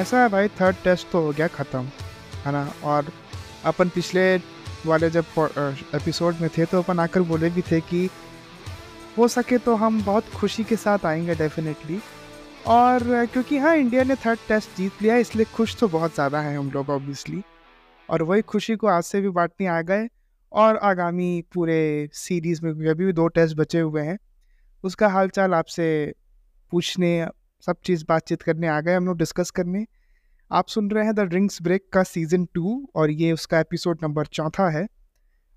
ऐसा है भाई थर्ड टेस्ट तो हो गया ख़त्म, है ना? और अपन पिछले वाले जब एपिसोड में थे तो अपन आकर बोले भी थे कि हो सके तो हम बहुत खुशी के साथ आएँगे डेफिनेटली और क्योंकि हाँ इंडिया ने थर्ड टेस्ट जीत लिया, इसलिए खुश तो बहुत ज़्यादा हैं हम लोग ऑब्वियसली और वही खुशी को आज से भी बांटने आ गए, और आगामी पूरे सीरीज़ में अभी भी दो टेस्ट बचे हुए हैं। उसका हालचाल आपसे पूछने सब चीज़ बातचीत करने आ गए, हम लोग डिस्कस करने। आप सुन रहे हैं द ड्रिंक्स ब्रेक का सीज़न टू और ये उसका एपिसोड नंबर चौथा है।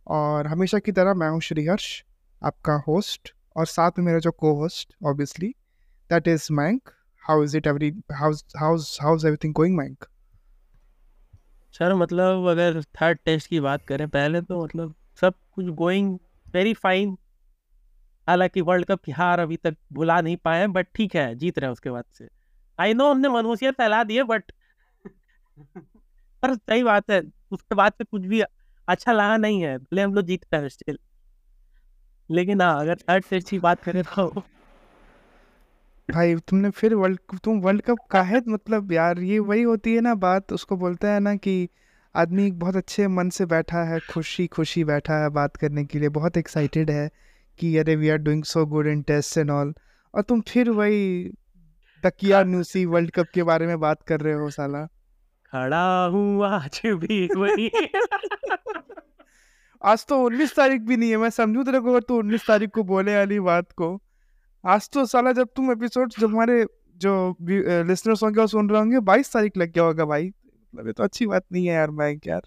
और हमेशा की तरह मैं हूँ श्रीहर्ष आपका होस्ट और साथ में मेरा जो को host obviously that is मैंक how is it every house house house everything going मैंक sir मतलब अगर थर्ड टेस्ट की बात करें, पहले तो मतलब सब कुछ गोइंग वेरी फाइन हालाँकि वर्ल्ड कप की हार अभी तक बुला नहीं पाए बट ठीक है जीत रहे हैं उसके बाद से। आई नो हमने मनहूसियत फैला दी है बट पर सही बात है उसके बाद से कुछ भी अच्छा लगा नहीं है भले हम लोग जीतते हैं स्टिल लेकिन हाँ अगर थर्ड टेस्ट की बात करें तो भाई तुमने फिर वर्ल्ड तुम वर्ल्ड कप का है मतलब यार ये वही होती है ना बात उसको बोलते हैं ना कि आदमी बहुत अच्छे मन से बैठा है खुशी खुशी बैठा है बात करने के लिए बहुत एक्साइटेड है। कि अरे we are doing so good in test and all और तुम फिर वही तकिया न्यूसी वर्ल्ड कप के बारे में बात कर रहे हो साला। खड़ा हूँ आज भी वही। आज तो उन्नीस तारीख भी नहीं है मैं समझू तेरे को अगर तू उन्नीस तारीख को बोले वाली बात को। आज तो साला जब तुम एपिसोड जब हमारे जो लिसनर्स होंगे वो सुन रहे होंगे बाईस तारीख लग गया होगा भाई। मतलब ये तो अच्छी बात नहीं है यार मैं यार।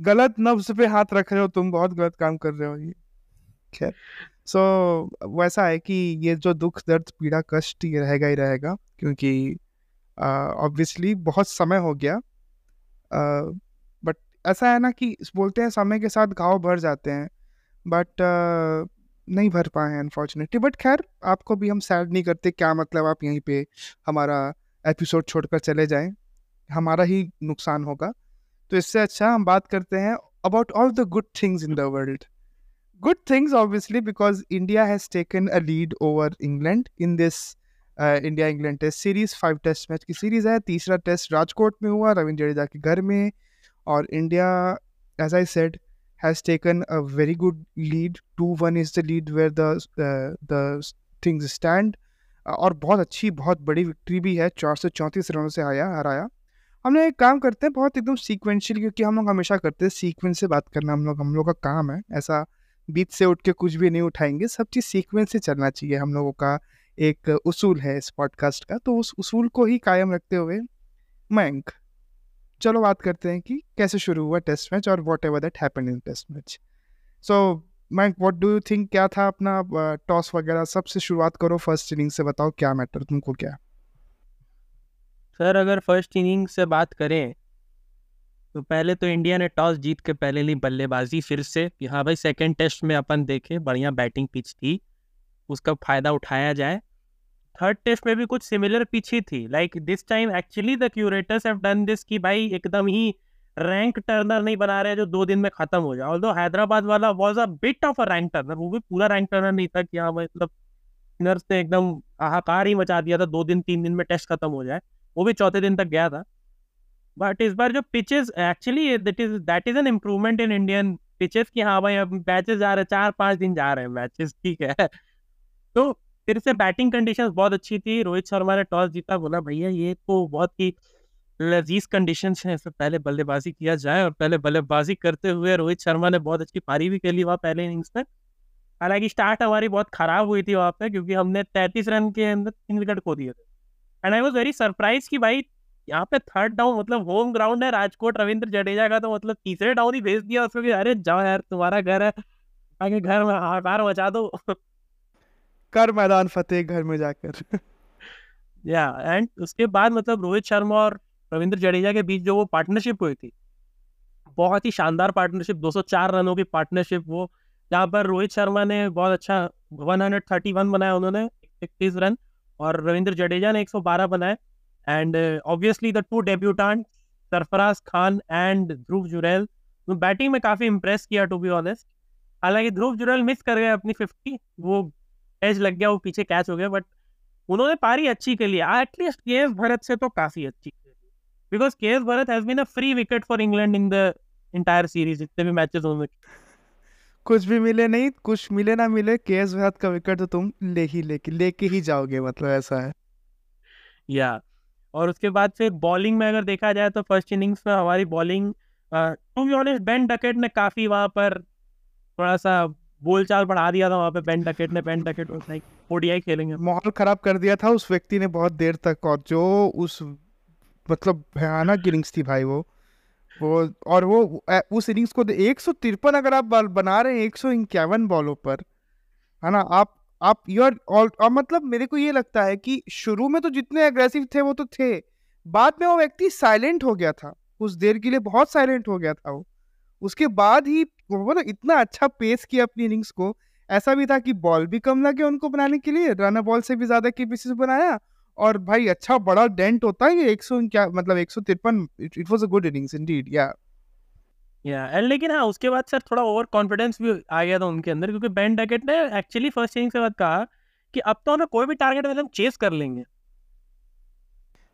गलत नब्ज पे हाथ रख रहे हो तुम बहुत गलत काम कर रहे हो ये। खैर सो so, वैसा है कि ये जो दुख दर्द पीड़ा कष्ट ये रहेगा ही रहेगा क्योंकि ऑब्वियसली uh, बहुत समय हो गया बट uh, ऐसा है ना कि बोलते हैं समय के साथ घाव भर जाते हैं बट uh, नहीं भर पाए हैं अनफॉर्चुनेटली बट खैर आपको भी हम सैड नहीं करते क्या मतलब आप यहीं पे हमारा एपिसोड छोड़कर चले जाएँ हमारा ही नुकसान होगा. तो इससे अच्छा हम बात करते हैं about all the good things in the world good things obviously because India has taken a lead over England in this India England test series five test match की सीरीज़ है। तीसरा टेस्ट राजकोट में हुआ, रविंद्र जडेजा के घर में। और India as I said has taken a very good lead. Two one is the lead where the the things stand. और बहुत अच्छी, बहुत बड़ी विक्ट्री भी है। चार सौ चौंतीस रनों से आया, हराया। हमने एक काम करते हैं, बहुत एकदम सीक्वेंशियल क्योंकि हम लोग हमेशा करते हैं। सीक्वेंस से बात करना, हम लोग हम लोग का काम है। ऐसा बीच से उठ के कुछ भी नहीं उठाएँगे, सब चीज़ सीक्वेंस से चलना चाहिए हम लोगों का एक उसूल है इस पॉडकास्ट का। तो उस उसूल को ही कायम रखते हुए मयंक, चलो बात करते हैं कि कैसे शुरू हुआ टेस्ट मैच और whatever that happen in test match so मैं व्हाट डू यू थिंक क्या था अपना टॉस वगैरह सबसे शुरुआत करो फ़र्स्ट इनिंग से बताओ क्या मैटर तुमको क्या? सर अगर फ़र्स्ट इनिंग से बात करें तो पहले तो इंडिया ने टॉस जीत के पहले ली बल्लेबाजी, फिर से। हाँ भाई सेकेंड टेस्ट में अपन देखे, बढ़िया बैटिंग पिच थी। उसका फ़ायदा उठाया जाए। थर्ड टेस्ट में भी कुछ सिमिलर पीछे थी। Like this time actually the curators have done this कि भाई एकदम ही रैंक टर्नर नहीं बना रहे जो दो दिन में खत्म हो जाए। ऑल्दो हैदराबाद वाला was a bit of a rank turner वो भी पूरा रैंक टर्नर नहीं था कि हाँ मतलब स्पिनर्स ने एकदम हाहाकार ही मचा दिया था, दो दिन, तीन दिन में टेस्ट खत्म हो जाए। वो भी चौथे दिन तक गया था। बट इस बार जो pitches actually that is that is an improvement in Indian pitches की हाँ भाई, अब मैचेस जा रहे हैं चार पाँच दिन जा रहे हैं मैचेस ठीक है। तो फिर से बैटिंग कंडीशन बहुत अच्छी थी। रोहित शर्मा ने टॉस जीता, बोला, भैया, ये तो बहुत ही लजीज कंडीशन है इससे पहले बल्लेबाजी किया जाए और पहले बल्लेबाजी करते हुए रोहित शर्मा ने बहुत अच्छी पारी भी खेली वहाँ पहले इनिंग्स में हालाँकि स्टार्ट हमारी बहुत खराब हुई थी वहाँ पे, क्योंकि हमने तैंतीस रन के अंदर तीन विकेट खो दिए थे। And I was very surprise कि भाई यहाँ पे थर्ड डाउन मतलब होम ग्राउंड है राजकोट रविंद्र जडेजा का तो मतलब तीसरे डाउन ही भेज दिया उसको कि अरे जाओ यार तुम्हारा घर है। आगे घर में हाकार मचा दो। कर मैदान फतेह घर में जाकर। या एंड उसके बाद मतलब रोहित शर्मा और रविंद्र जडेजा के बीच जो वो पार्टनरशिप हुई थी बहुत ही शानदार पार्टनरशिप 204 रनों की पार्टनरशिप वो जहाँ पर रोहित शर्मा ने बहुत अच्छा 131 बनाया उन्होंने इकतीस रन और रविंद्र जडेजा ने 112 बनाए। And obviously the two debutant Sarfaraz Khan and Dhruv Jurel batting में काफ़ी इंप्रेस किया टू बी ऑनेस्ट हालाँकि ध्रुव जुरेल मिस कर गए अपनी 50 वो एज लग गया वो पीछे कैच हो गया बट उन्होंने पारी अच्छी के लिए एटलीस्ट के एस भरत से तो काफ़ी अच्छी because K S Bharat has been a free wicket for England in the entire series जितने भी मैचेस होंगे कुछ भी मिले नहीं कुछ मिले ना मिले के एस भरत का विकेट तो तुम ले ही लेके लेके ही जाओगे मतलब ऐसा है। या और उसके बाद फिर बॉलिंग में अगर देखा जाए तो फ़र्स्ट इनिंग्स में हमारी bowling to be honest Ben Duckett ने काफ़ी वहाँ पर थोड़ा सा बोलचाल बढ़ा दिया था वहाँ पे। बेन डकेट ने बेन डकेट लाइक ओडीआई खेलेंगे। माहौल खराब कर दिया था उस व्यक्ति ने बहुत देर तक और जो उस मतलब भयानक इनिंग्स थी भाई वो। वो और वो उस इनिंग्स को एक सौ तिरपन अगर आप बना रहे हैं एक सौ इक्यावन बॉलों पर है ना? आप आप यूर और मतलब मेरे को ये लगता है कि शुरू में तो जितने अग्रेसिव थे वो तो थे। बाद में वो व्यक्ति साइलेंट हो गया था। उस देर के लिए बहुत साइलेंट हो गया था वो। उसके बाद ही वो ना इतना अच्छा पेस किया अपनी इनिंग्स को। ऐसा भी था कि बॉल भी कम लगे उनको बनाने के लिए रन बॉल से भी ज़्यादा के पीसेस बनाया। और भाई अच्छा बड़ा डेंट होता है ये एक सौ क्या मतलब एक सौ तिरपन it was a good innings indeed yeah yeah and लेकिन हाँ उसके बाद सर थोड़ा ओवर कॉन्फिडेंस भी आ गया था उनके अंदर क्योंकि बेन डैकेट ने एक्चुअली फ़र्स्ट इनिंग के बाद कहा कि अब तो हमें कोई भी टारगेट में हम चेस कर लेंगे।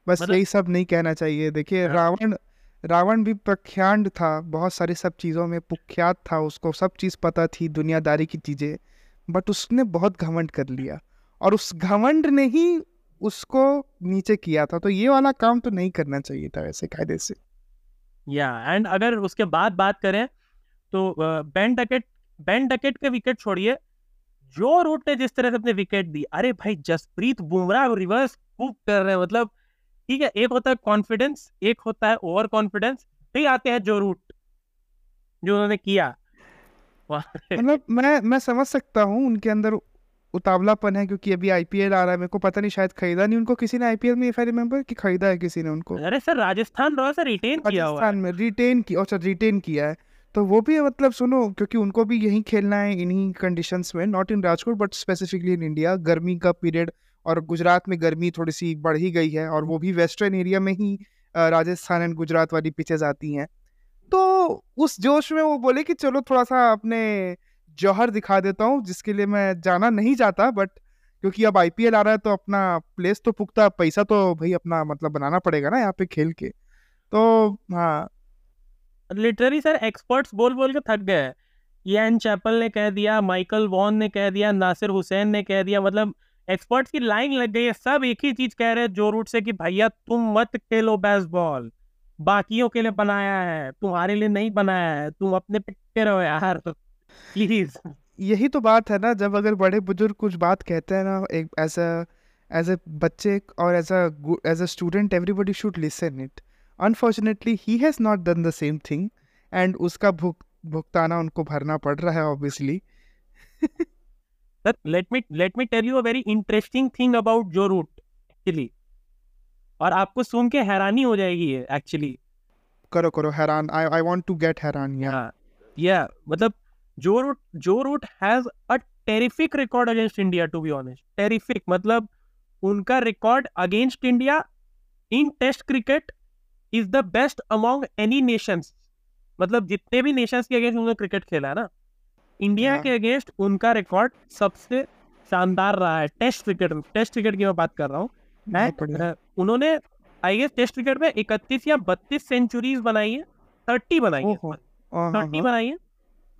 बस मतलब, यही सब नहीं कहना चाहिए। देखिए हाँ। रावण रावण भी प्रख्यात था बहुत सारी सब चीज़ों में कुख्यात था उसको सब चीज़ पता थी दुनियादारी की चीज़ें बट उसने बहुत घमंड कर लिया। और उस घमंड ने ही उसको नीचे किया था तो ये वाला काम तो नहीं करना चाहिए था वैसे कायदे से। या एंड अगर उसके बाद बात करें तो बेन डकेट बेन डकेट के विकेट छोड़िए। जो रूट ने जिस तरह से अपने विकेट दी, अरे भाई, जसप्रीत बुमराह रिवर्स खूब कर रहे हैं मतलब ठीक है, एक होता है कॉन्फिडेंस एक होता है ओवर कॉन्फिडेंस फिर आते हैं जो रूट जो उन्होंने किया। मतलब मैं मैं समझ सकता हूँ उनके अंदर उतावलापन है क्योंकि अभी आईपीएल आ रहा है मेरे को पता नहीं शायद खरीदा नहीं उनको किसी ने आईपीएल में इफ़ आई रिमेंबर कि खरीदा है किसी ने उनको। अरे सर राजस्थान रॉयल से रिटेन किया हुआ राजस्थान में रिटेन किया अच्छा रिटेन किया है। तो वो भी मतलब सुनो क्योंकि उनको भी यही खेलना है इन्हीं कंडीशंस में not in Rajkot but specifically in India गर्मी का पीरियड और गुजरात में गर्मी थोड़ी सी बढ़ ही गई है और वो भी वेस्टर्न एरिया में ही राजस्थान एंड गुजरात वाली पिचेज आती हैं। तो उस जोश में वो बोले कि चलो थोड़ा सा अपने जौहर दिखा देता हूँ, जिसके लिए मैं जाना नहीं चाहता बट क्योंकि अब आईपीएल आ रहा है तो अपना प्लेस तो पुख्ता, पैसा तो भाई अपना मतलब बनाना पड़ेगा ना यहाँ पे खेल के। तो हाँ। लिटरली सर एक्सपर्ट्स बोल बोल के थक गए। एन चैपल ने कह दिया माइकल वॉन ने कह दिया नासिर हुसैन ने कह दिया मतलब एक्सपर्ट्स की लाइन लग गई है। सब एक ही चीज़ कह रहे हैं जो रूट से कि भैया तुम मत खेलो बेसबॉल बाकियों के लिए बनाया है, तुम्हारे लिए नहीं बनाया है, तुम अपने पे रहो यार। प्लीज़ यही तो बात है ना जब अगर बड़े बुज़ुर्ग कुछ बात कहते हैं ना एक एज एज ए बच्चे और as as a student everybody should listen it unfortunately he has not done the same thing and उसका भुग भुगताना उनको भरना पड़ रहा है obviously let me let me tell you a very interesting thing about Joe Root actually और आपको सुन के हैरानी हो जाएगी एक्चुअली करो करो हैरान I I want to get हैरान या या मतलब Joe Root Joe Root has a terrific record against India to be honest terrific मतलब उनका record against India in test cricket is the best among any nations मतलब जितने भी Nations के against उन्होंने cricket खेला है ना? इंडिया हाँ। के अगेंस्ट उनका रिकॉर्ड सबसे शानदार रहा है टेस्ट क्रिकेट में। टेस्ट क्रिकेट की मैं बात कर रहा हूँ। उन्होंने आई गेस टेस्ट क्रिकेट में इकतीस या बत्तीस सेंचुरीज बनाई है। थर्टी बनाई है। थर्टी बनाई है।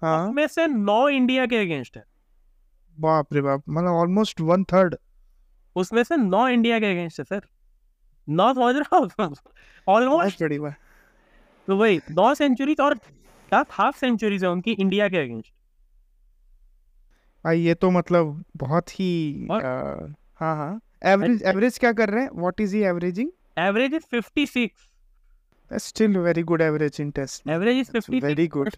हाँ। में से नौ इंडिया के अगेंस्ट है। बाप रे बाप मतलब ऑलमोस्ट वन थर्ड उसमें से नौ इंडिया के अगेंस्ट है सर। नौ समझ रहा हो ऑलमोस्ट बड़ी बात। तो वही नौ सेंचुरीज और दस हाफ़ सेंचुरीज है उनकी इंडिया के अगेंस्ट। भाई ये तो मतलब बहुत ही हाँ हाँ। एवरेज एवरेज क्या कर रहे हैं? What is he averaging average is 56 still very good average in test. Average is 50 very good.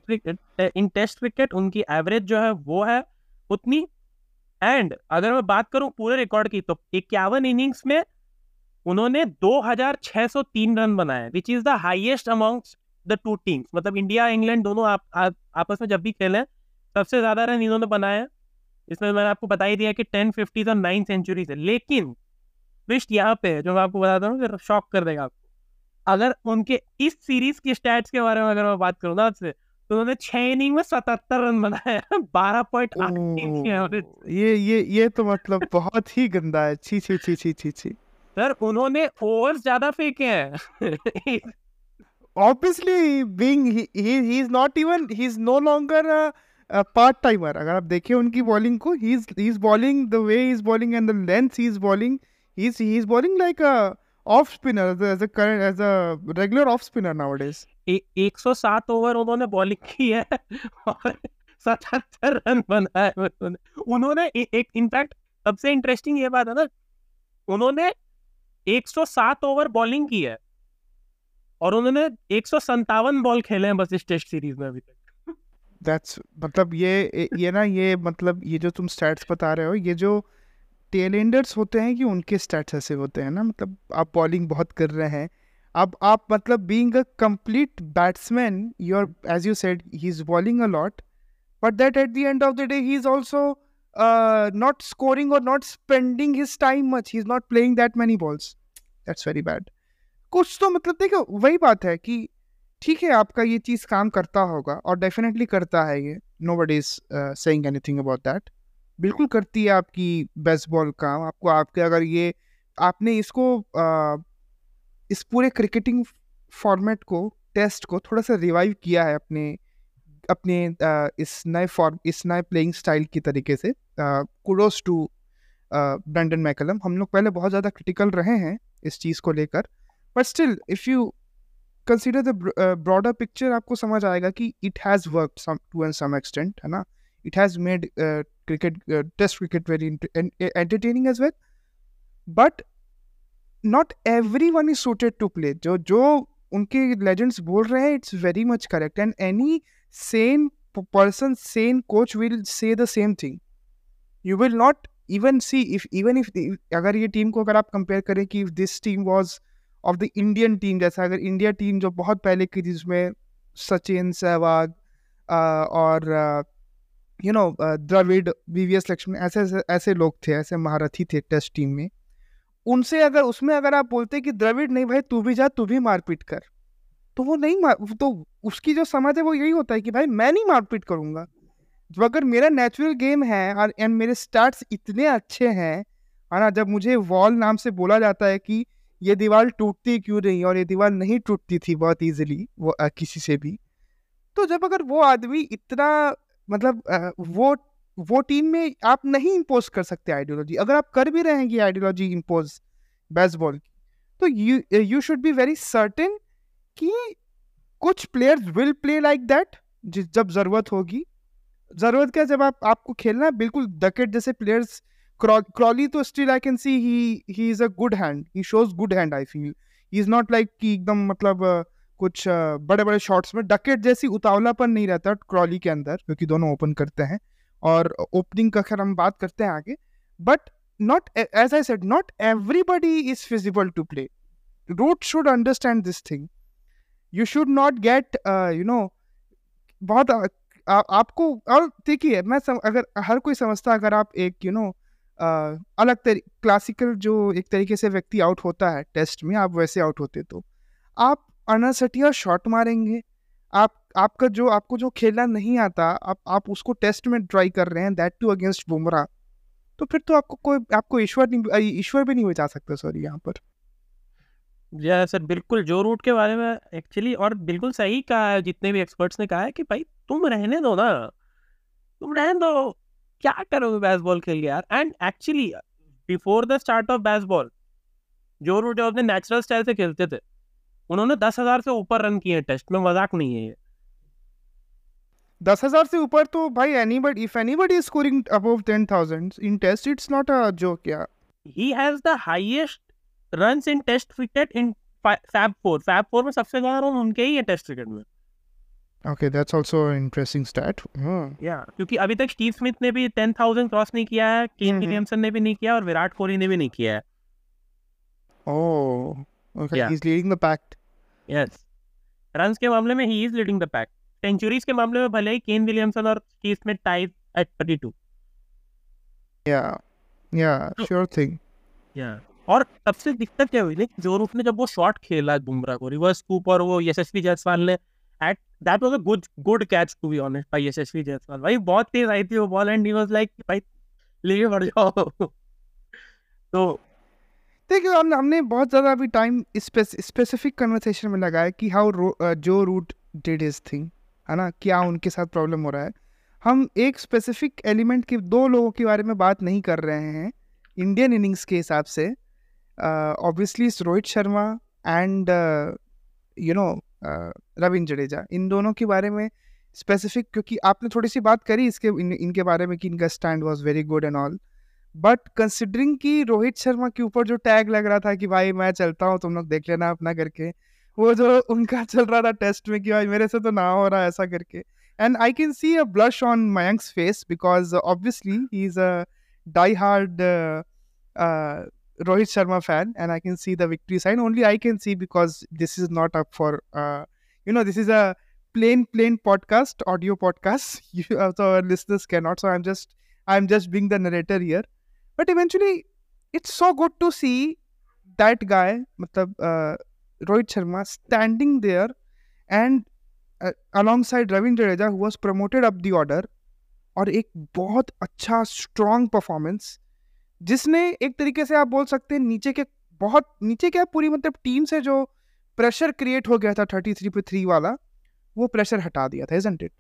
in test cricket. उनकी एवरेज जो है वो है उतनी। एंड अगर मैं बात करूँ पूरे रिकॉर्ड की तो इक्यावन इनिंग्स में उन्होंने 2603 रन बनाए which is the highest amount the two teams मतलब इंडिया इंग्लैंड दोनों आप, आप आपस में जब भी खेले सबसे ज़्यादा रन इन्होंने बनाए। इसमें मैंने आपको बता ही दिया कि टेन फिफ्टी और नाइन सेंचुरीज है। लेकिन ट्विस्ट यहाँ पे जो मैं आपको बताता हूँ शॉक कर देगा आपको। अगर उनके इस सीरीज़ की स्टैट्स के बारे में अगर मैं बात करूँ ना आपसे तो उन्होंने छह इनिंग में सतहत्तर रन बनाए बारह पॉइंट ये ये ये तो मतलब बहुत ही गंदा है छी छी छी छी छी छी सर उन्होंने ओवर्स ज़्यादा फेंके हैं obviously being he, he he's not even he's no longer a, a part timer अगर आप देखें उनकी बॉलिंग को he's he's bowling the way he's bowling and the length he's bowling he's he's bowling like a off as a as a, current, as a regular off spinner nowadays. 107 over उन्होंने bowling की है। और सतहत्तर run बनाए उन्होंने। उन्होंने एक in fact सबसे इंटरेस्टिंग ये बात है ना उन्होंने 107 ओवर बॉलिंग की है। और उन्होंने एक सौ सतावन बॉल खेले हैं बस इस टेस्ट सीरीज़ में अभी तक। दैट्स मतलब ये ये ना ये मतलब ये जो तुम स्टैट्स बता रहे हो ये जो टेल एंडर्स होते हैं कि उनके स्टैट्स ऐसे होते हैं ना? मतलब आप बॉलिंग बहुत कर रहे हैं। अब आप मतलब being a complete batsman your as you said he is bowling a lot but that at the end of the day he is also not scoring और not spending his time much he is not playing that many balls that's very bad कुछ तो मतलब देखो, वही बात है कि ठीक है, आपका ये चीज़ काम करता होगा और डेफिनेटली करता है ये। Nobody is saying anything about that बिल्कुल करती है आपकी बेस्ट बॉल काम आपको आपके अगर ये आपने इसको uh, इस पूरे क्रिकेटिंग फॉर्मेट को टेस्ट को थोड़ा सा रिवाइव किया है अपने अपने uh, इस नए फॉर्म इस नए प्लेइंग स्टाइल की तरीके से कुडोस टू ब्रेंडन मैकलम हम लोग पहले बहुत ज़्यादा क्रिटिकल रहे हैं इस चीज़ को लेकर but still if you consider the broader picture आपको समझ आएगा कि it has work to an some extent है ना? It has made cricket test cricket very entertaining as well but not every one is suited to play जो जो उनके legends बोल रहे हैं it's very much correct and any same person, sane coach will say the same thing. You will not even see if, even if अगर ये team को अगर आप कंपेयर करें कि if this team was of the Indian team जैसा अगर India team जो बहुत पहले की जिसमें सचिन सहवाग और you know Dravid V V S Laxman ऐसे ऐसे लोग थे ऐसे महारथी थे टेस्ट टीम में। उनसे अगर उसमें अगर आप बोलते कि द्रविड नहीं भाई तू भी जा तू भी मारपीट कर तो वो नहीं मार तो उसकी जो समझ है वो यही होता है कि भाई मैं नहीं मारपीट करूँगा। जो अगर मेरा नेचुरल गेम है और एंड मेरे स्टार्ट्स इतने अच्छे हैं है ना जब मुझे वॉल नाम से बोला जाता है कि ये दीवार टूटती क्यों नहीं और ये दीवार नहीं टूटती थी बहुत ईजिली वो आ, किसी से भी तो जब अगर वो आदमी इतना मतलब वो वो टीम में आप नहीं इम्पोज कर सकते आइडियोलॉजी अगर आप कर भी रहे हैं ये आइडियोलॉजी इम्पोज बेसबॉल की तो you you should be very certain कि कुछ players will play like that जब ज़रूरत होगी। ज़रूरत क्या जब आप आपको खेलना है बिल्कुल डकेट जैसे प्लेयर्स क्रॉली तो still I can see he he is a good hand he shows good hand I feel he is not like कि एकदम मतलब uh, कुछ बड़े बड़े शॉट्स में डकेट जैसी उतावलापन नहीं रहता क्रॉली के अंदर क्योंकि दोनों ओपन करते हैं। और ओपनिंग का खैर हम बात करते हैं आगे but not as I said not everybody is feasible to play Root should understand this thing you should not get you know बहुत आ, आपको और देखिए मैं सम, अगर हर कोई समझता अगर आप एक you you know know, Uh, अलग तरी क्लासिकल जो एक तरीके से व्यक्ति आउट होता है टेस्ट में आप वैसे आउट होते तो आप अनसटिया शॉट मारेंगे। आप, आपका जो, आपको जो खेलना नहीं आता, आप आप उसको टेस्ट में ट्राई कर रहे हैं दैट टू अगेंस्ट बुमराह। तो फिर तो आपको कोई, आपको ईश्वर नहीं ईश्वर भी नहीं बचा सकता सॉरी यहाँ पर। या सर, बिल्कुल, जो रूट के बारे में एक्चुअली और बिल्कुल सही कहा है, जितने भी एक्सपर्ट्स ने कहा है कि भाई, तुम रहने दो ना। तुम रहने दो। क्या करोगे बेसबॉल खेल यार? And actually before the start of Bazball Joe Root अपने नेचुरल स्टाइल से खेलते थे। उन्होंने दस हज़ार से ऊपर रन किए टेस्ट में मज़ाक नहीं है ये दस हज़ार से ऊपर तो भाई anybody if anybody is scoring above ten thousand in test it's not a joke yeah he has the highest runs in test cricket in fab four fab four में सबसे ज़्यादा रन उनके ही है टेस्ट क्रिकेट में that's also an interesting stat. हाँ। क्योंकि अभी तक स्टीव स्मिथ ने भी टेन थाउज़ेंड क्रॉस नहीं किया है केन विलियमसन ने भी नहीं किया और विराट कोहली ने भी नहीं किया है Oh, okay. Yeah. He's leading the pack. Yes. Runs के मामले में he is leading the pack centuries के मामले में भले ही केन विलियमसन और Steve Smith ties at 32 Yeah. Yeah, sure thing. Yeah. और सबसे दिक्कत क्या हुई थी जो रूप ने जब वो शॉट खेला बुमराह को रिवर्स स्कूप और वो यशस्वी जायसवाल ने at that was a good good catch to be honest by Yashasvi Jaiswal भाई बहुत तेज आई थी वो ball and he was like भाई लेके बढ़ जाओ तो देखिए हम हमने बहुत ज़्यादा अभी टाइम स्पेसिफिक कन्वर्सेशन में लगाया कि हाउ जो रूट डिड इज़ थिंग है ना? क्या उनके साथ प्रॉब्लम हो रहा है। हम एक स्पेसिफिक एलिमेंट के दो लोगों के बारे में बात नहीं कर रहे हैं इंडियन इनिंग्स के हिसाब से। Obviously Rohit Sharma and you know Ravindra Jadeja. इन दोनों के बारे में स्पेसिफिक क्योंकि आपने थोड़ी सी बात करी इसके इन, इनके बारे में कि इनका stand was very good and all but considering कि रोहित शर्मा के ऊपर जो टैग लग रहा था कि भाई मैं चलता हूँ तुम लोग देख लेना अपना करके वो जो उनका चल रहा था टेस्ट में कि भाई मेरे से तो ना हो रहा ऐसा करके and I can see a blush on Mayank's face because obviously he is a die hard Rohit Sharma fan, and I can see the victory sign. Only I can see because this is not up for, uh, you know, this is a plain, plain podcast, audio podcast. You, uh, so our listeners cannot. So I'm just, I'm just being the narrator here. But eventually it's so good to see that guy मतलब uh, Rohit Sharma standing there and along side Ravindra Jadeja who was promoted up order और एक बहुत अच्छा strong performance जिसने एक तरीके से आप बोल सकते हैं, नीचे के बहुत, नीचे क्या पूरी मतलब टीम से जो प्रेशर क्रिएट हो गया था थर्टी थ्री पे थ्री वाला, वो प्रेशर हटा दिया था इट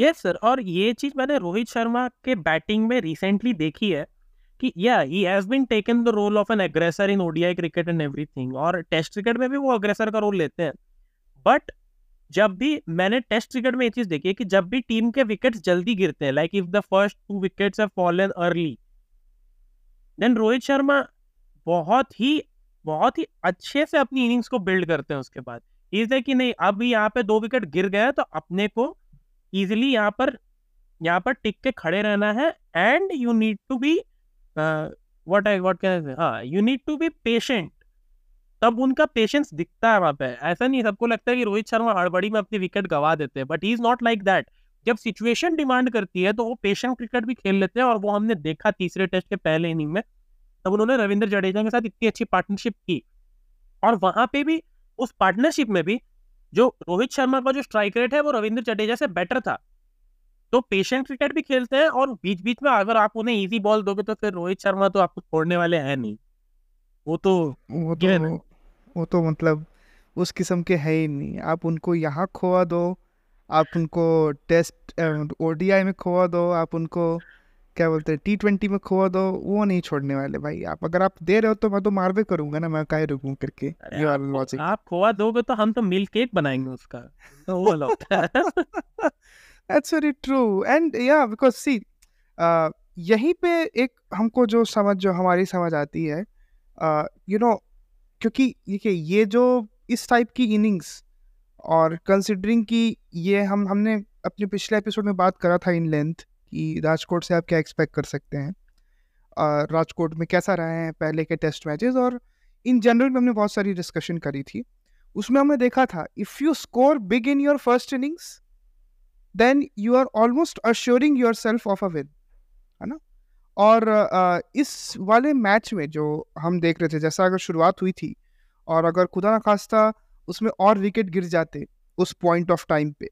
यस सर और ये चीज़ मैंने रोहित शर्मा के बैटिंग में रिसेंटली देखी है कि yeah he has been taken the role of an aggressor in ODI cricket and everything और टेस्ट क्रिकेट में भी वो अग्रेसर का रोल लेते हैं. बट जब भी मैंने टेस्ट क्रिकेट में ये चीज़ देखी है कि जब भी टीम के विकेट्स जल्दी गिरते हैं like if the first two wickets have fallen early then Rohit Sharma बहुत ही बहुत ही अच्छे से अपनी इनिंग्स को बिल्ड करते हैं उसके बाद. है कि नहीं अब यहाँ पे दो विकेट गिर गया तो अपने को इजिली यहाँ पर यहाँ पर टिक के खड़े रहना है and you need to be what I what can हाँ you need to be patient तब उनका पेशेंस दिखता है वहाँ पे। ऐसा नहीं सबको लगता है कि रोहित शर्मा हड़बड़ी में अपनी विकेट गवा देते हैं but he is not like that जब सिचुएशन डिमांड करती है तो वो पेशेंट क्रिकेट भी खेल लेते हैं और वो हमने देखा तीसरे टेस्ट के पहले इनिंग में। तब उन्होंने रविंद्र जडेजा के साथ इतनी अच्छी पार्टनरशिप की। और वहाँ पे भी, उस पार्टनरशिप में भी जो रोहित शर्मा का जो स्ट्राइक रेट है वो रविंद्र जडेजा से बेटर था। तो पेशेंट क्रिकेट भी खेलते हैं और बीच बीच में अगर आप उन्हें इजी बॉल दोगे तो फिर रोहित शर्मा तो आपको छोड़ने वाले हैं नहीं। वो तो वो तो वो तो मतलब उस किस्म के है ही नहीं। आप उनको यहाँ खोवा दो आप उनको टेस्ट ओडीआई में खोआ दो आप उनको क्या बोलते हैं टी ट्वेंटी में खोआ दो वो नहीं छोड़ने वाले भाई। आप अगर आप दे रहे हो तो मैं तो मारवे करूँगा ना मैं काय रुकूं करके? ये वाला लॉजिक आप खोआ दोगे तो हम तो मिल्क केक बनाएँगे उसका। तो वो that's very true and yeah because see यहीं पे एक हमको जो समझ जो हमारी समझ आती है यू uh, नो क्योंकि देखिए ये जो इस टाइप की इनिंग्स और कंसिडरिंग कि ये हम हमने अपने पिछले एपिसोड में बात करा था इन लेंथ कि राजकोट से आप क्या एक्सपेक्ट कर सकते हैं? राजकोट में कैसा रहे हैं पहले के टेस्ट मैचेस और इन जनरल में हमने बहुत सारी डिस्कशन करी थी। उसमें हमने देखा था if you score big in your first innings then you are almost assuring yourself of a win है ना? और इस वाले मैच में जो हम देख रहे थे, जैसा अगर शुरुआत हुई थी, और अगर खुदा ना खास्ता उसमें और विकेट गिर जाते उस पॉइंट ऑफ़ टाइम पे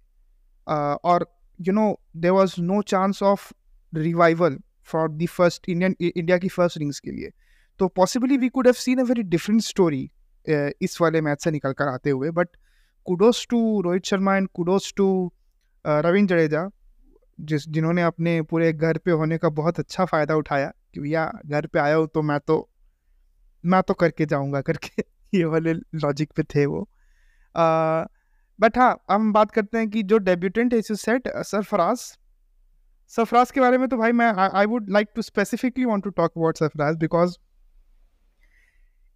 और you know there was no chance of revival for the first Indian India की फ़र्स्ट इनिंग्स के लिए तो possibly we could have seen a very different story इस वाले मैच से निकल कर आते हुए but kudos to Rohit Sharma and kudos to Ravindra Jadeja, जिस, जिन्होंने अपने पूरे घर पे होने का बहुत अच्छा फ़ायदा उठाया कि भैया, घर पे आया हो तो मैं तो मैं तो करके जाऊँगा करके। ये वाले लॉजिक पे थे वो। बट हाँ हम बात करते हैं कि जो डेब्यूटेंट है सेट सरफराज। सरफराज के बारे में तो भाई मैं I would like to specifically want to talk about Sarfaraz because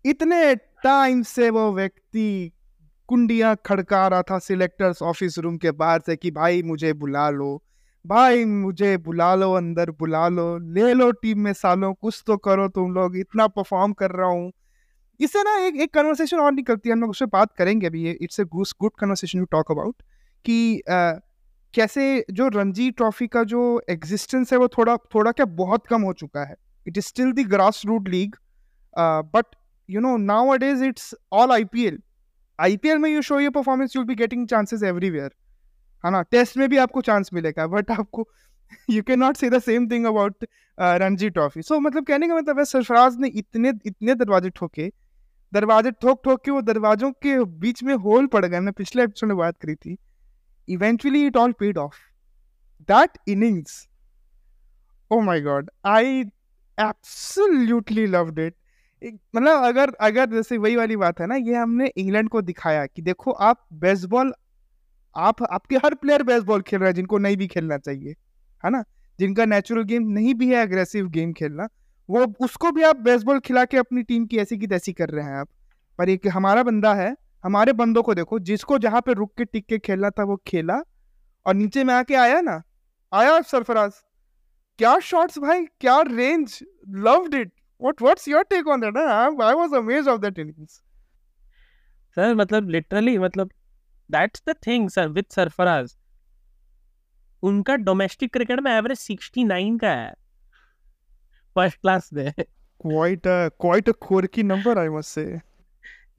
इतने टाइम से वो व्यक्ति कुंडियाँ खड़का रहा था सिलेक्टर्स ऑफ़िस रूम के बाहर से कि भाई मुझे बुला लो, भाई मुझे बुला लो, अंदर बुला लो, ले लो टीम में सालों, कुछ तो करो तुम लोग, इतना परफॉर्म कर रहा हूँ। इससे ना एक एक कन्वर्सेशन और निकलती है हम लोग उससे बात करेंगे अभी it's a good conversation to talk about कि uh, कैसे जो रणजी ट्रॉफी का जो एग्जिस्टेंस है वो थोड़ा थोड़ा क्या बहुत कम हो चुका है। It is still the grass root league but you know now at is it's all I P L I P L में you show your performance you'll be getting chances everywhere है ना? टेस्ट में भी आपको chance मिलेगा but आपको you can not say the same thing about Ranji Trophy. So मतलब कहने का मतलब है सरफराज ने इतने इतने दरवाजे ठोके दरवाजे ठोक ठोक के वो दरवाजों के बीच में होल पड़ गए। मैं पिछले एपिसोड में बात करी थी। Eventually it all paid off that innings oh my god I absolutely loved it मतलब अगर अगर जैसे वही वाली बात है ना, ये हमने इंग्लैंड को दिखाया कि देखो आप बेसबॉल आप, आपके हर प्लेयर बेसबॉल खेल रहा है, जिनको नहीं भी खेलना चाहिए, है ना? जिनका नेचुरल गेम नहीं भी है अग्रेसिव गेम खेलना। वो उसको भी आप बेसबॉल खिला के अपनी टीम की ऐसी की तैसी कर रहे हैं आप। पर एक हमारा बंदा है, हमारे बंदों को देखो, जिसको जहाँ पे रुक के, टिक के खेलना था, वो खेला और नीचे में आके आया ना, आया सरफराज। क्या शॉट्स भाई? क्या range loved it what what's your take on that I was amazed of that innings sir मतलब लिटरली मतलब that's the thing sir with Sarfaraz. उनका डोमेस्टिक क्रिकेट में एवरेज 69 का है। फ़र्स्ट क्लास में quite a quite a quirky number I must say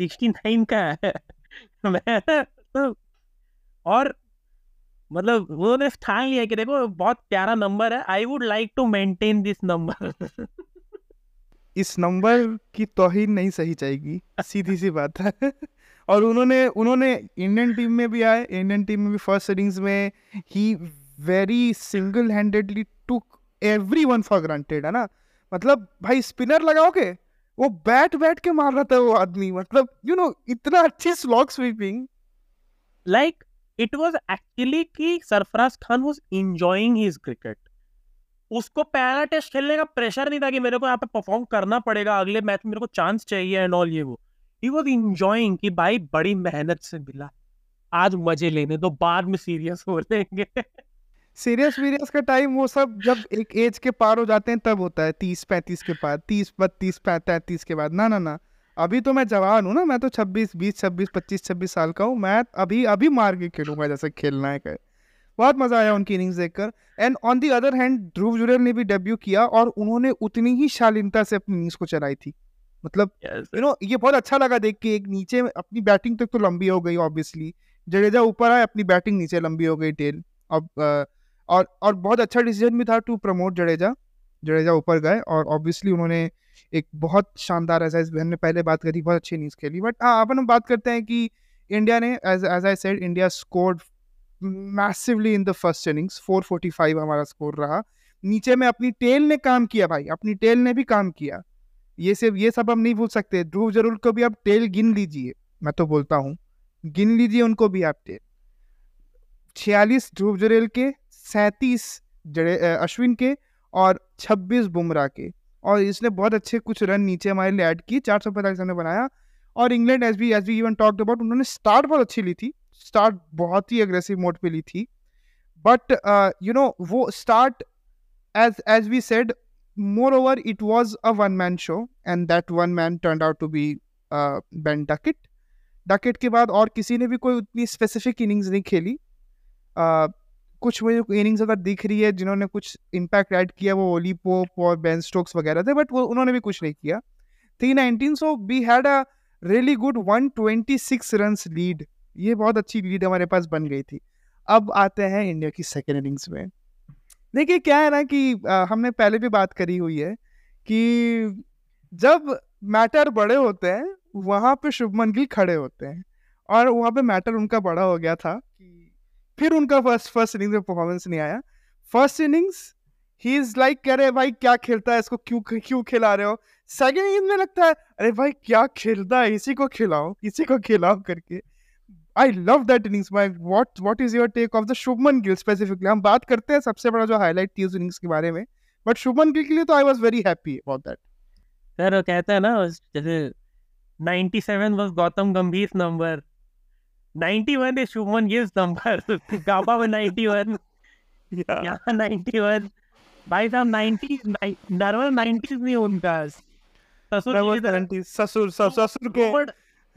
69 का है। मैं तो और मतलब उन्होंने ठान लिया कि देखो बहुत प्यारा नंबर है। I would like to maintain this number इस नंबर की तोहिन नहीं सही जाएगी। सीधी सी बात है। और उन्होंने उन्होंने इंडियन टीम में भी आए। इंडियन टीम में भी फ़र्स्ट इनिंग्स में he very single handedly took every one for granted है ना? मतलब भाई स्पिनर लगाओगे वो बैट बैट के मार रहा था वो आदमी मतलब यू you नो know, इतना अच्छी slog sweeping like it was actually कि Sarfaraz Khan was enjoying his cricket उसको पहला टेस्ट खेलने का प्रेशर नहीं था कि मेरे को यहाँ पे परफॉर्म करना पड़ेगा अगले मैच में मेरे को चांस चाहिए एंड ऑल ये वो। ही वाज एंजॉयिंग कि भाई बड़ी मेहनत से मिला। आज मज़े लेने दो बाद में सीरियस हो लेंगे। सीरियस वीरियस का टाइम वो सब जब एक एज के पार हो जाते हैं तब होता है। तीस पैंतीस के बाद तीस बत्तीस पैंतीस के बाद। ना ना ना। अभी तो मैं जवान हूँ ना मैं तो छब्बीस बीस छब्बीस पच्चीस छब्बीस साल का हूँ। मैं अभी अभी मार के खेलूँगा जैसे खेलना है कर बहुत मज़ा आया उनकी इनिंग्स देखकर। And on the other hand Dhruv Jurel ने भी डेब्यू किया और उन्होंने उतनी ही शालीनता से अपनी इनिंग्स को चलाई थी। मतलब यू नो ये बहुत अच्छा लगा देख के। एक नीचे अपनी बैटिंग तक तो लंबी हो गई ऑब्वियसली जडेजा ऊपर आए अपनी बैटिंग नीचे लंबी हो गई टेल। अब और और बहुत अच्छा डिसीज़न भी था टू प्रमोट जडेजा। जडेजा ऊपर गए और ऑब्वियसली उन्होंने एक बहुत शानदार ऐसा बहन ने पहले बात करी, बहुत अच्छी इनिंग्स खेली। बट हाँ अपन हम बात करते हैं कि इंडिया ने as as I said India scored massively in the first innings 445 हमारा स्कोर रहा। नीचे में अपनी टेल ने काम किया भाई, अपनी टेल ने भी काम किया। ये सिर्फ़, ये सब हम नहीं भूल सकते। ध्रुव ज़रूर को भी आप टेल गिन लीजिए। मैं तो बोलता हूँ, गिन लीजिए उनको भी आप टेल छियालीस ध्रुव जरेल के सैंतीस जड़े अश्विन के और छब्बीस बुमराह के। और इसने बहुत अच्छे कुछ रन नीचे हमारे लिए ऐड किए, चार सौ पैंतालीस हमने बनाया। और England as we as we even talked about उन्होंने स्टार्ट बहुत अच्छी ली थी। स्टार्ट बहुत ही अग्रेसिव मोड पे ली थी। बट यू नो वो start as as we said moreover it was a one man show and that one man turn out to be Ben Duckett Duckett के बाद और किसी ने भी कोई उतनी स्पेसिफिक इनिंग्स नहीं खेली। कुछ मुझे इनिंग्स अगर दिख रही है जिन्होंने कुछ इम्पैक्ट ऐड किया वो ओली पोप और बैन स्टोक्स वगैरह थे बट वो उन्होंने भी कुछ नहीं किया। Three nineteen so we had a really good one twenty six run lead ये बहुत अच्छी लीड हमारे पास बन गई थी। अब आते हैं इंडिया की सेकेंड इनिंग्स में। देखिए क्या है ना कि आ, हमने पहले भी बात करी हुई है कि जब मैटर बड़े होते हैं वहाँ पे शुभमन गिल खड़े होते हैं और वहाँ पे मैटर उनका बड़ा हो गया था। फिर उनका फ़र्स्ट फ़र्स्ट इनिंग्स में परफॉर्मेंस नहीं आया। First innings he is like कह रहे भाई, क्या खेलता है? इसको क्यों क्यों खिला रहे हो? सेकेंड इनिंग में लगता है, अरे भाई, क्या खेलता है? इसी को खिलाओ, इसी को खिलाओ करके। I love that innings my what what is your take of the Shubman Gill specifically हम बात करते हैं सबसे बड़ा जो हाईलाइट थी उस इनिंग्स के बारे में बट शुभमन गिल के लिए तो I was very happy about that sir कहता है ना जैसे 97 was Gautam Gambhir number 91 is Shubman Gill's number. Gaba with 91. Yeah. yeah, 91. भाई साहब 90 नर्वस 90s नहीं उनका ससुर ससुर ससुर के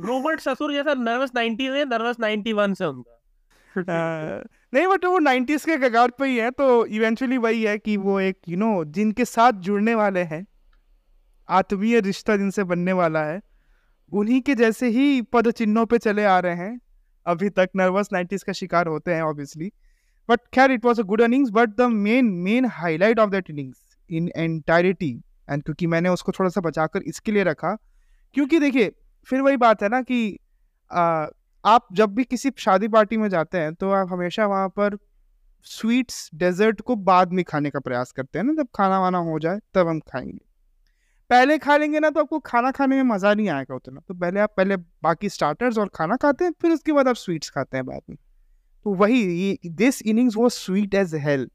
रोबर्ट ससुर जैसा नर्वस 90s है नर्वस 91 से उनका नहीं बट वो 90s के कगार पे ही है तो इवेंचुअली वही है कि वो एक यू नो जिनके साथ जुड़ने वाले हैं आत्मीय रिश्ता जिनसे बनने वाला है उन्हीं के जैसे ही पद चिन्हों पे चले आ रहे हैं अभी तक नर्वस नाइन्टीज का शिकार होते हैं ऑब्वियसली बट खैर it was a good innings but the main main highlight of that innings in entirety and क्योंकि मैंने उसको थोड़ा सा बचाकर इसके लिए रखा क्योंकि देखिए फिर वही बात है ना कि आ, आप जब भी किसी शादी पार्टी में जाते हैं तो आप हमेशा वहाँ पर स्वीट्स डेजर्ट को बाद में खाने का प्रयास करते हैं ना जब खाना वाना हो जाए तब हम खाएँगे। पहले खा लेंगे ना तो आपको खाना खाने में मज़ा नहीं आएगा उतना। तो पहले आप पहले बाकी स्टार्टर्स और खाना खाते हैं, फिर उसके बाद आप स्वीट्स खाते हैं बाद में। तो वही ये दिस इनिंग्स वो sweet as hell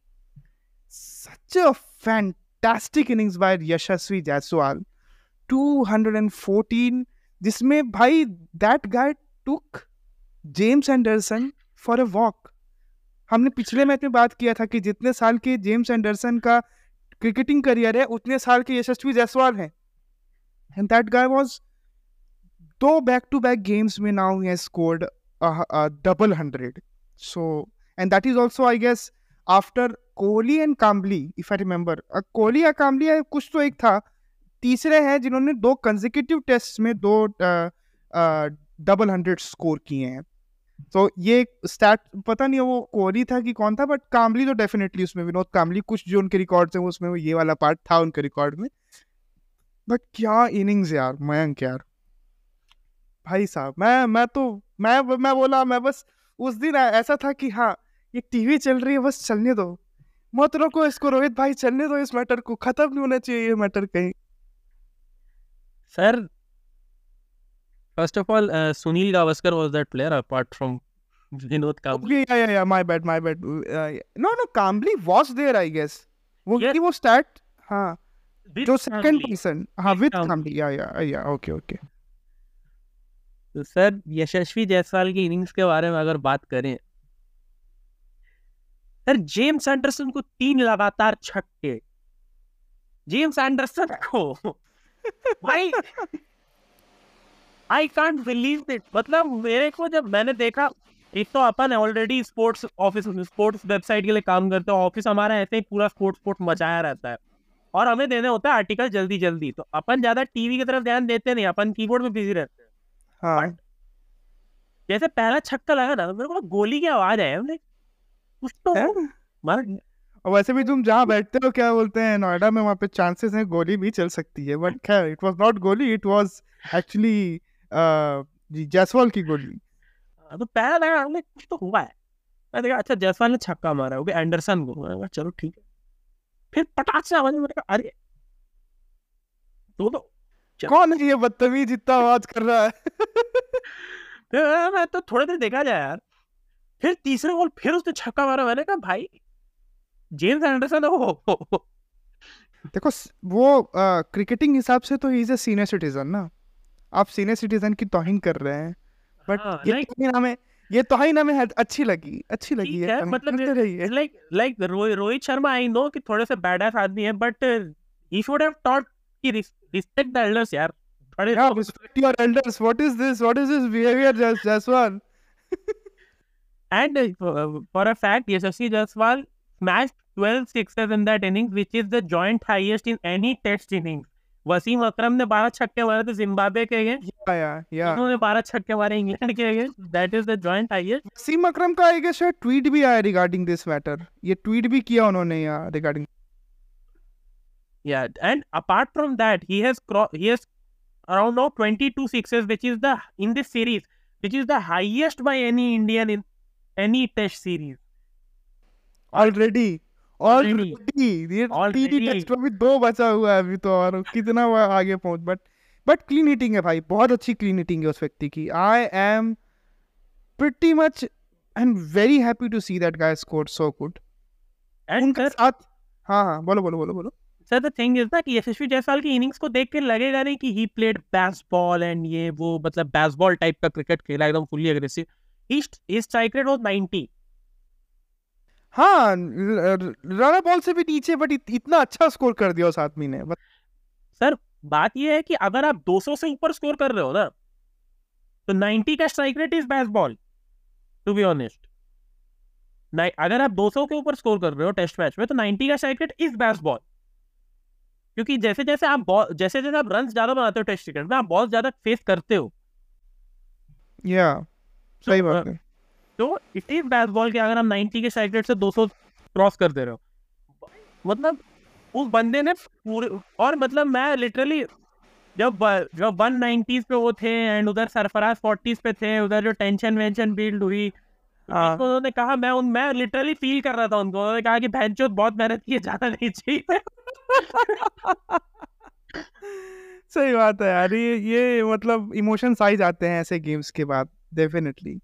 such a fantastic innings by Yashasvi Jaiswal 214 जिसमें भाई that guy took James Anderson for a walk हमने पिछले मैच में बात किया था कि जितने साल के जेम्स एंडरसन का क्रिकेटिंग करियर है, उतने साल के यशस्वी जायसवाल हैं। एंड दैट गाय वाज दो बैक टू बैक गेम्स में now he scored double hundred so and that is also I guess after Kohli and Kambli if I remember Kohli या काम्बली कुछ तो एक था। तीसरे हैं जिन्होंने दो कंजिक्यूटिव टेस्ट में दो डबल हंड्रेड स्कोर किए हैं। तो ये स्टैट पता नहीं वो कोहली था कि कौन था बट कामली तो डेफिनेटली उसमें विनोद कामली कुछ जो उनके रिकॉर्ड थे उसमें वो ये वाला पार्ट था उनके रिकॉर्ड में। बट क्या इनिंग्स यार, मयंक यार। भाई साहब, मैं मैं तो मैं मैं बोला, मैं बस उस दिन ऐसा था कि हाँ ये टीवी चल रही है, बस चलने दो। मत रोको इसको, रोहित भाई, चलने दो इस मैटर को, खत्म नहीं होना चाहिए ये मैटर कहीं। Sir First of all, uh, Sunil Gavaskar was that player apart from Vinod Kambli. Yeah, yeah, yeah. My bad, my bad. Uh, no, no, Kambli was there, I guess. वो yes. वो start हाँ जो second person हाँ with Kambli या या या okay okay तो sir Yashasvi Jaiswal की इनिंग्स के बारे में अगर बात करें सर जेम्स एंडरसन को तीन लगातार छक्के जेम्स एंडरसन को भाई आई कांट बिलीव इट मतलब मेरे को जब मैंने देखा एक तो अपन already sports office sports website के लिए काम करते हैं ऑफ़िस हमारा ऐसे ही पूरा स्पोर्ट्स स्पोर्ट्स मचाया रहता है। और हमें देने होता है आर्टिकल जल्दी जल्दी। तो अपन ज़्यादा टीवी की तरफ़ ध्यान देते नहीं अपन कीबोर्ड में बिज़ी रहते हैं। हाँ। जैसे पहला छक्का लगा ना मेरे को गोली की आवाज़ आया हमने। कुछ तो मार और वैसे भी तुम जहाँ बैठते हो क्या बोलते हैं नोएडा में वहाँ पे चांसेस हैं गोली भी चल सकती है। बट खैर इट वाज नॉट गोली इट वाज एक्चुअली जी जायसवाल की गोली। हाँ, तो पहला लगा हमने कुछ तो हुआ है। मैं देखा अच्छा जायसवाल ने छक्का मारा भी एंडरसन को। चलो ठीक है। फिर पटाख से आवाज़ मेरे कहा अरे! तो तो कौन है ये बदतमीज इतना आवाज़ कर रहा है? मैं तो थोड़ी देर देखा जाए यार। फिर तीसरे बॉल फिर उसने छक्का मारा। मैंने कहा भाई जेम्स एंडरसन हो देखो वो क्रिकेटिंग हिसाब से तो he is a senior citizen ना। आप सीनियर सिटीजन की तोहिन कर रहे हैं। बट हाँ, हमें ये तो ही ना है अच्छी लगी अच्छी लगी है, है मतलब like like Rohit Sharma I know कि थोड़े से बैड ऐस आदमी है but he should have taught कि रिस्पेक्ट द एल्डर्स यार थोड़े respect your elders what is this what is this behaviour Jaiswal and for a fact Yashasvi Jaiswal smash 12 sixes in that inning which is the joint highest in any test inning Wasim Akram ने बारह छक्के मारे थे Zimbabwe के against उन्होंने बारह छक्के मारे इंग्लैंड के against that is the joint highest Wasim Akram का आई शायद ट्वीट भी आया रिगार्डिंग दिस मैटर ये ट्वीट भी किया उन्होंने यार regarding yeah and apart from that he has cro- he has around now 22 sixes which is the in this series which is the highest by any indian in any test series already दो बचा हुआ है अभी तो और कितना आगे पहुँच बट बट क्लीन हीटिंग है भाई बहुत अच्छी क्लीन हीटिंग है उस व्यक्ति की। I am pretty much and very happy to see that guy score so good and साथ हाँ हाँ बोलो बोलो बोलो बोलो। सर द थिंग इज़ ना कि यशस्वी जायसवाल की इनिंग्स को देख के लगेगा नहीं कि ही प्लेड बेसबॉल एंड ये वो मतलब बेसबॉल टाइप का क्रिकेट खेला एकदम fully aggressive strike rate was 90 हाँ रन बॉल से भी नीचे बट इत, इतना अच्छा स्कोर कर दिया उस आदमी ने। बट... सर बात ये है कि अगर आप 200 से ऊपर स्कोर कर रहे हो ना तो 90 का strike rate is best ball to be honest अगर आप 200 के ऊपर स्कोर कर रहे हो टेस्ट मैच में तो 90 का strike rate is best ball क्योंकि जैसे जैसे आप बॉल जैसे जैसे आप रन ज़्यादा बनाते हो टेस्ट क्रिकेट में आप बॉल ज़्यादा फेस करते हो। या yeah, सही बात है। तो इट इज़ बेसबॉल के अगर हम 90 के स्ट्राइक रेट से 200 क्रॉस कर दे रहे हो मतलब उस बंदे ने पूरे और मतलब मैं लिटरली जब जब वन नाइनटीज पे वो थे एंड उधर सरफराज फोर्टीज पे थे उधर जो टेंशन वेंशन बिल्ड हुई हाँ। तो उन्होंने कहा मैं उन मैं लिटरली फील कर रहा था उनको। उन्होंने कहा कि बहन चोद बहुत मेहनत की है, ज़्यादा नहीं चाहिए। सही बात है यार ये ये मतलब इमोशंस आ ही जाते हैं ऐसे गेम्स के बाद डेफिनेटली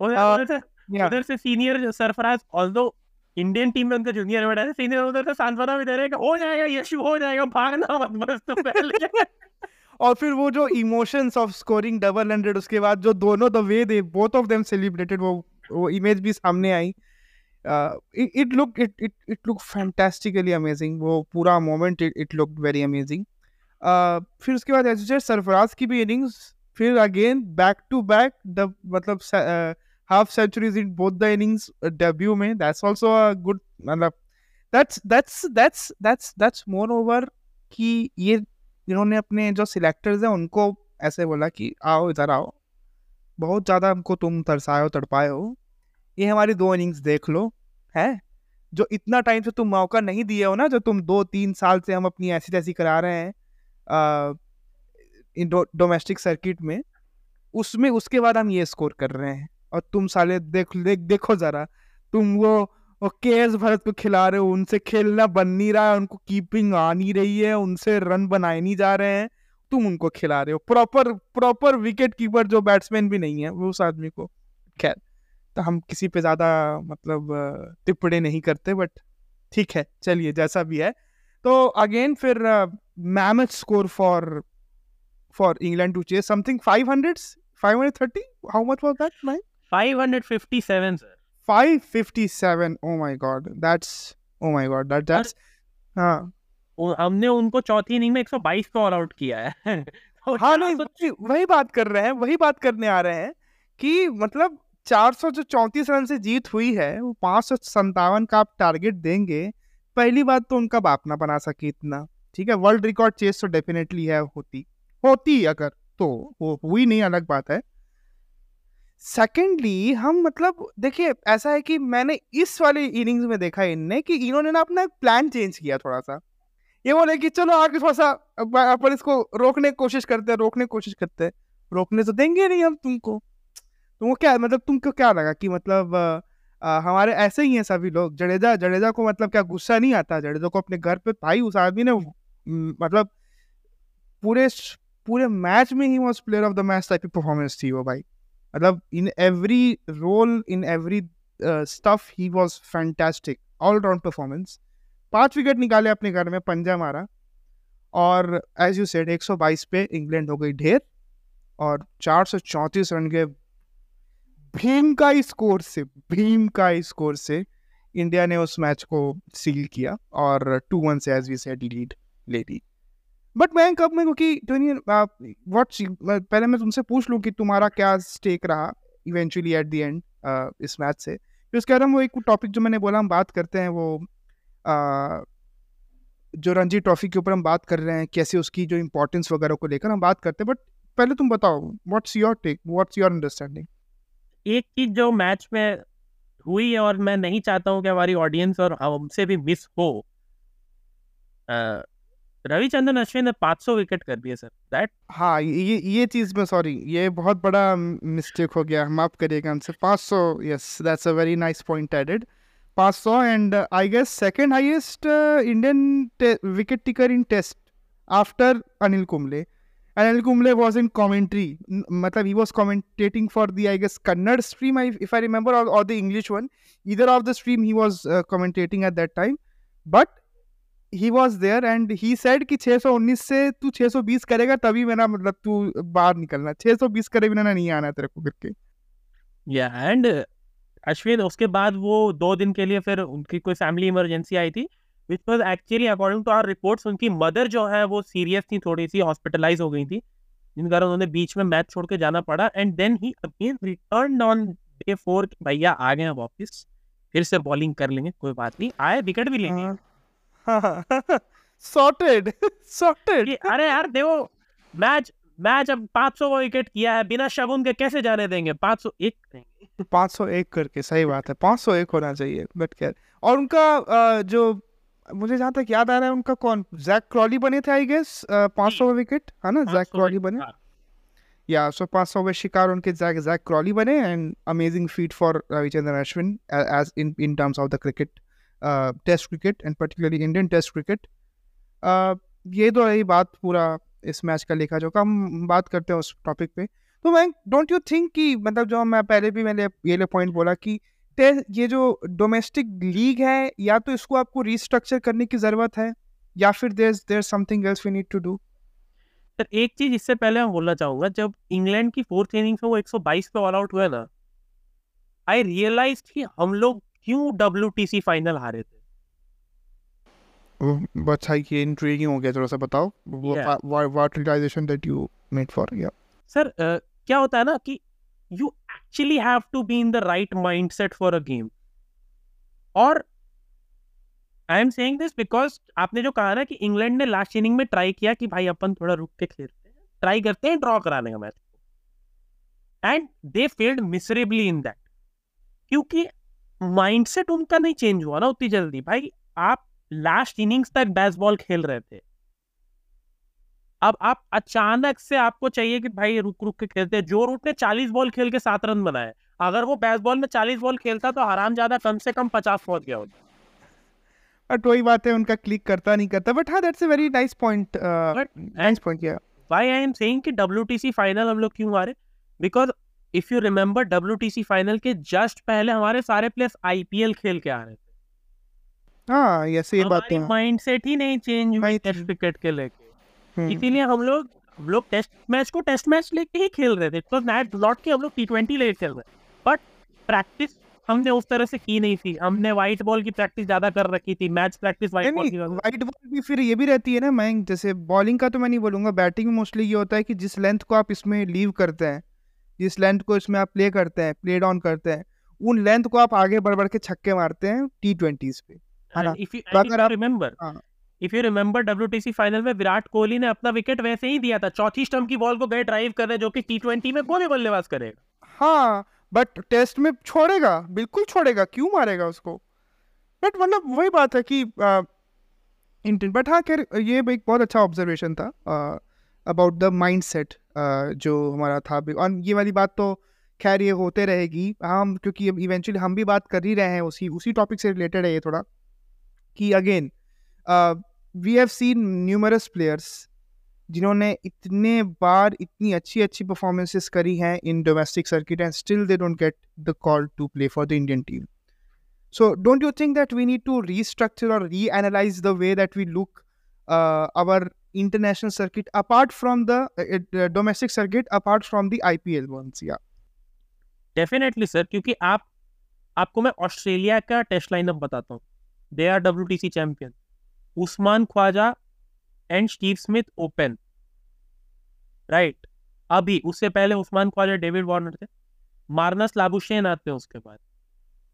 उधर से senior Sarfaraz although Indian team में उनका जूनियर है सीनियर उधर से सांत्वना भी दे रहे हो जाएगा यशु हो जाएगा भागना मत बस तुम पहले। और फिर वो जो emotions of scoring double hundred उसके बाद जो दोनों the way they both of them celebrated वो वो इमेज भी सामने आई। It look it it it look fantastically amazing वो पूरा moment it look very amazing फिर उसके बाद सरफराज की भी इनिंग्स फिर again back to back the मतलब half centuries in both the innings debut में दैट्स आल्सो अ गुड मतलब that's that's that's that's that's moreover कि ये इन्होंने अपने जो सिलेक्टर्स हैं, उनको ऐसे बोला कि, आओ, इधर आओ। बहुत ज़्यादा हमको तुम तरसाए हो, तड़पाए हो। ये हमारी दो इनिंग्स देख लो, है? जो इतना टाइम से तुम मौका नहीं दिए हो ना, जो तुम दो तीन साल से हम अपनी ऐसी तैसी करा रहे हैं डोमेस्टिक सर्किट में, उसमें, उसके बाद हम ये स्कोर कर रहे हैं। और तुम साले देख देख, देखो ज़रा। तुम वो के एस भरत को खिला रहे हो, उनसे खेलना बन नहीं रहा है, उनको कीपिंग आ नहीं रही है, उनसे रन बनाए नहीं जा रहे हैं। तुम उनको खिला रहे हो। प्रॉपर प्रॉपर विकेट कीपर जो बैट्समैन भी नहीं है, वो उस आदमी को। खैर तो हम किसी पे ज़्यादा मतलब टिप्पणी नहीं करते बट ठीक है, चलिए, जैसा भी है। तो अगेन फिर mammoth score for for England to chase something 500 530 how much was that nine 557 sir 557 oh my god. That's oh my god. That that's हाँ। हमने उनको चौथी इनिंग में 122 पे ऑल आउट किया है। तो हाँ नहीं 400 वही वही बात कर रहे हैं वही बात करने आ रहे हैं कि मतलब 400 जो चौंतीस रन से जीत हुई है वो पाँच सौ संतावन का आप टारगेट देंगे पहली बात तो उनका बाप ना बना सके इतना ठीक है? वर्ल्ड रिकॉर्ड चेस तो डेफिनेटली है होती होती अगर तो वो हुई नहीं अलग बात है। सेकेंडली हम मतलब देखिए ऐसा है कि मैंने इस वाले इनिंग्स में देखा इनने कि इन्होंने ना अपना प्लान चेंज किया थोड़ा सा ये बोले कि चलो आगे थोड़ा सा अपन इसको रोकने की कोशिश करते हैं रोकने की कोशिश करते हैं। रोकने तो देंगे नहीं हम तुमको। तुमको क्या मतलब तुमको क्या लगा कि मतलब अ, हमारे ऐसे ही हैं सभी लोग? जडेजा जडेजा को मतलब क्या गुस्सा नहीं आता? जडेजा को अपने घर पे भाई उस आदमी ने मतलब पूरे पूरे मैच में he was player of the match type की परफॉर्मेंस थी वो भाई। मतलब in every role in every stuff he was fantastic all round performance पाँच विकेट निकाले अपने घर में, पंजा मारा। और एज यू सेड 122 पे इंग्लैंड हो गई ढेर। और 434 रन के भीम का ही स्कोर से भीम का ही स्कोर से इंडिया ने उस मैच को सील किया। और टू वन से एज वी सेड लीड ले ली। बट मैं कब मैं क्योंकि व्हाट पहले मैं तुमसे पूछ लूँ कि तुम्हारा क्या स्टेक रहा इवेंचुअली एट द एंड इस मैच से। फिर उसके बाद हम वो एक टॉपिक जो मैंने बोला हम बात करते हैं वो uh, जो रणजी ट्रॉफी के ऊपर हम बात कर रहे हैं कैसे उसकी जो इम्पोर्टेंस वगैरह को लेकर हम बात करते हैं। बट पहले तुम बताओ what's your take what's your understanding एक चीज़ जो मैच में हुई है और मैं नहीं चाहता हूँ कि हमारी ऑडियंस और हमसे भी मिस हो अ, रविचंद्रन अश्विन ने 500 विकेट कर दिए, सर। दैट हाँ ये ये चीज़ में सॉरी, ये बहुत बड़ा मिस्टेक हो गया, माफ़ करिएगा हमसे 500 yes that's a very nice point added 500 and I guess second highest Indian wicket taker in test after Anil Kumble Anil Kumble was in commentary मतलब he was commentating for the I guess Kannada stream I if I remember और the English one इधर of the stream he was commentating at that time but he was there and he said कि 619 से तू 620 करेगा तभी मेरा मतलब तू बाहर निकलना। 620 करे बिना ना नहीं आना तेरे को करके या एंड अश्विन उसके बाद वो दो दिन के लिए फिर उनकी कोई फैमिली इमरजेंसी आई थी which was actually according to our reports उनकी मदर जो है वो सीरियस थी थोड़ी सी हॉस्पिटलाइज हो गई थी जिन कारण उन्होंने बीच में मैच छोड़ के जाना पड़ा and then he again return on day four भैया आ गए हैं वापस फिर से बॉलिंग कर लेंगे कोई बात नहीं आए विकेट भी लेंगे। सॉर्टेड सॉर्टेड अरे यार देखो मैच मैच अब 500 विकेट किया है बिना शगुन के कैसे जाने देंगे? 501 करेंगे 501 करके सही बात है 501 होना चाहिए बट खैर। और उनका जो मुझे जहाँ तक याद आ रहा है उनका कौन? जैक क्रॉली बने थे आई गेस 500 विकेट है ना? जैक क्रॉली बने। हाँ। या सो 500 में शिकार उनके जैक जैक क्रॉली बने and amazing feat for Ravichandran Ashwin as in in terms of the cricket test cricket and particularly Indian test cricket ये तो रही बात पूरा इस मैच का लेखा जो हम बात करते हैं उस टॉपिक पे। तो मैं डोंट यू थिंक कि मतलब जो मैं पहले भी मैंने ये पॉइंट बोला कि ये जो डोमेस्टिक लीग है, या तो इसको आपको रिस्ट्रक्चर करने की ज़रूरत है, या फिर there there something else we need to do sir, एक चीज़ इससे पहले मैं बोलना चाहूँगा, जब इंग्लैंड की फोर्थ इनिंग्स में वो 122 पे ऑल आउट हुए ना आई रियलाइज़ कि हम लोग क्यों डब्ल्यू फाइनल हारे थे? ये इंट्रीगिंग हो गया थोड़ा सा बताओ। What realisation that you made for या सर क्या होता है ना कि you actually have to be in the right mindset for a game और I am saying this because आपने जो कहा ना कि इंग्लैंड ने लास्ट इनिंग में ट्राई किया कि भाई अपन थोड़ा रुक के खेलते हैं। ट्राई करते हैं ड्रॉ कराने का match and they failed miserably in that क्योंकि माइंडसेट उनका नहीं चेंज हुआ ना उतनी जल्दी। भाई आप लास्ट इनिंग्स तक बेसबॉल खेल रहे थे। अब आप अचानक से आपको चाहिए कि भाई रुक रुक के खेलते हैं। जो रूट ने 40 बॉल खेल के सात रन बनाए। अगर वो बेसबॉल में 40 बॉल खेलता तो आराम ज़्यादा कम से कम 50 पहुँच गया होता। बट वही बात है उनका क्लिक करता नहीं करता। बट हाँ that's a very nice point nice point या why I am saying कि WTC फाइनल हम लोग क्यों हारे? Because if you remember WTC final के जस्ट पहले हमारे सारे प्लेयर्स आईपीएल खेल के आ रहे थे। हाँ यस ये बात माइंडसेट ही। नहीं चेंज हुई टेस्ट क्रिकेट के लेके। हम्म, इसीलिए हम लोग हम लोग टेस्ट मैच को टेस्ट मैच लेके ही खेल रहे थे। तो मैच लौट के हम लोग टी ट्वेंटी लेके खेल रहे बट प्रैक्टिस हमने उस तरह से की नहीं थी। हमने व्हाइट बॉल की प्रैक्टिस ज़्यादा कर रखी थी। मैच प्रैक्टिस व्हाइट बॉल की वाइट बॉल भी फिर ये भी रहती है ना मैं जैसे बॉलिंग का तो मैं नहीं बोलूँगा बैटिंग में मोस्टली ये होता है कि जिस लेंथ को आप इसमें लीव करते हैं जिस लेंथ को इसमें आप प्ले करते हैं प्ले डाउन करते हैं उन लेंथ को आप आगे बढ़ बढ़ के छक्के मारते हैं टी ट्वेंटीज पे है ना? तो अगर आप- remember, हाँ। if you remember फाइनल में विराट कोहली ने अपना विकेट वैसे ही दिया था चौथी स्टंप की बॉल को गए ड्राइव कर रहे जो कि टी ट्वेंटी में कोई भी बल्लेबाज करेगा हाँ बट टेस्ट में छोड़ेगा बिल्कुल छोड़ेगा क्यों मारेगा उसको बट मतलब वही बात है कि इंटेंट बट हाँ खैर ये एक बहुत अच्छा ऑब्जर्वेशन था अबाउट द माइंड सेट जो हमारा था और ये वाली बात तो खैर ये होते रहेगी। हम, क्योंकि इवेंचुअली हम भी बात कर ही रहे हैं उसी उसी टॉपिक से रिलेटेड है ये थोड़ा, कि again we have seen numerous players जिन्होंने इतने बार इतनी अच्छी अच्छी परफॉर्मेंसेस करी हैं in domestic circuit and still they don't get the call to play for the Indian team so don't you think that we need to restructure और reanalyse the way that we look our international circuit apart from the uh, uh, domestic circuit apart from the IPL ones yeah. Definitely sir क्योंकि आप आपको मैं Australia का test lineup बताता हूँ। They are W champion Usman Khawaja and Steve Smith open right अभी उससे पहले उस्मान ख्वाजा डेविड वार्नर थे। मार्नस लाबुशेन आते हैं उसके बाद।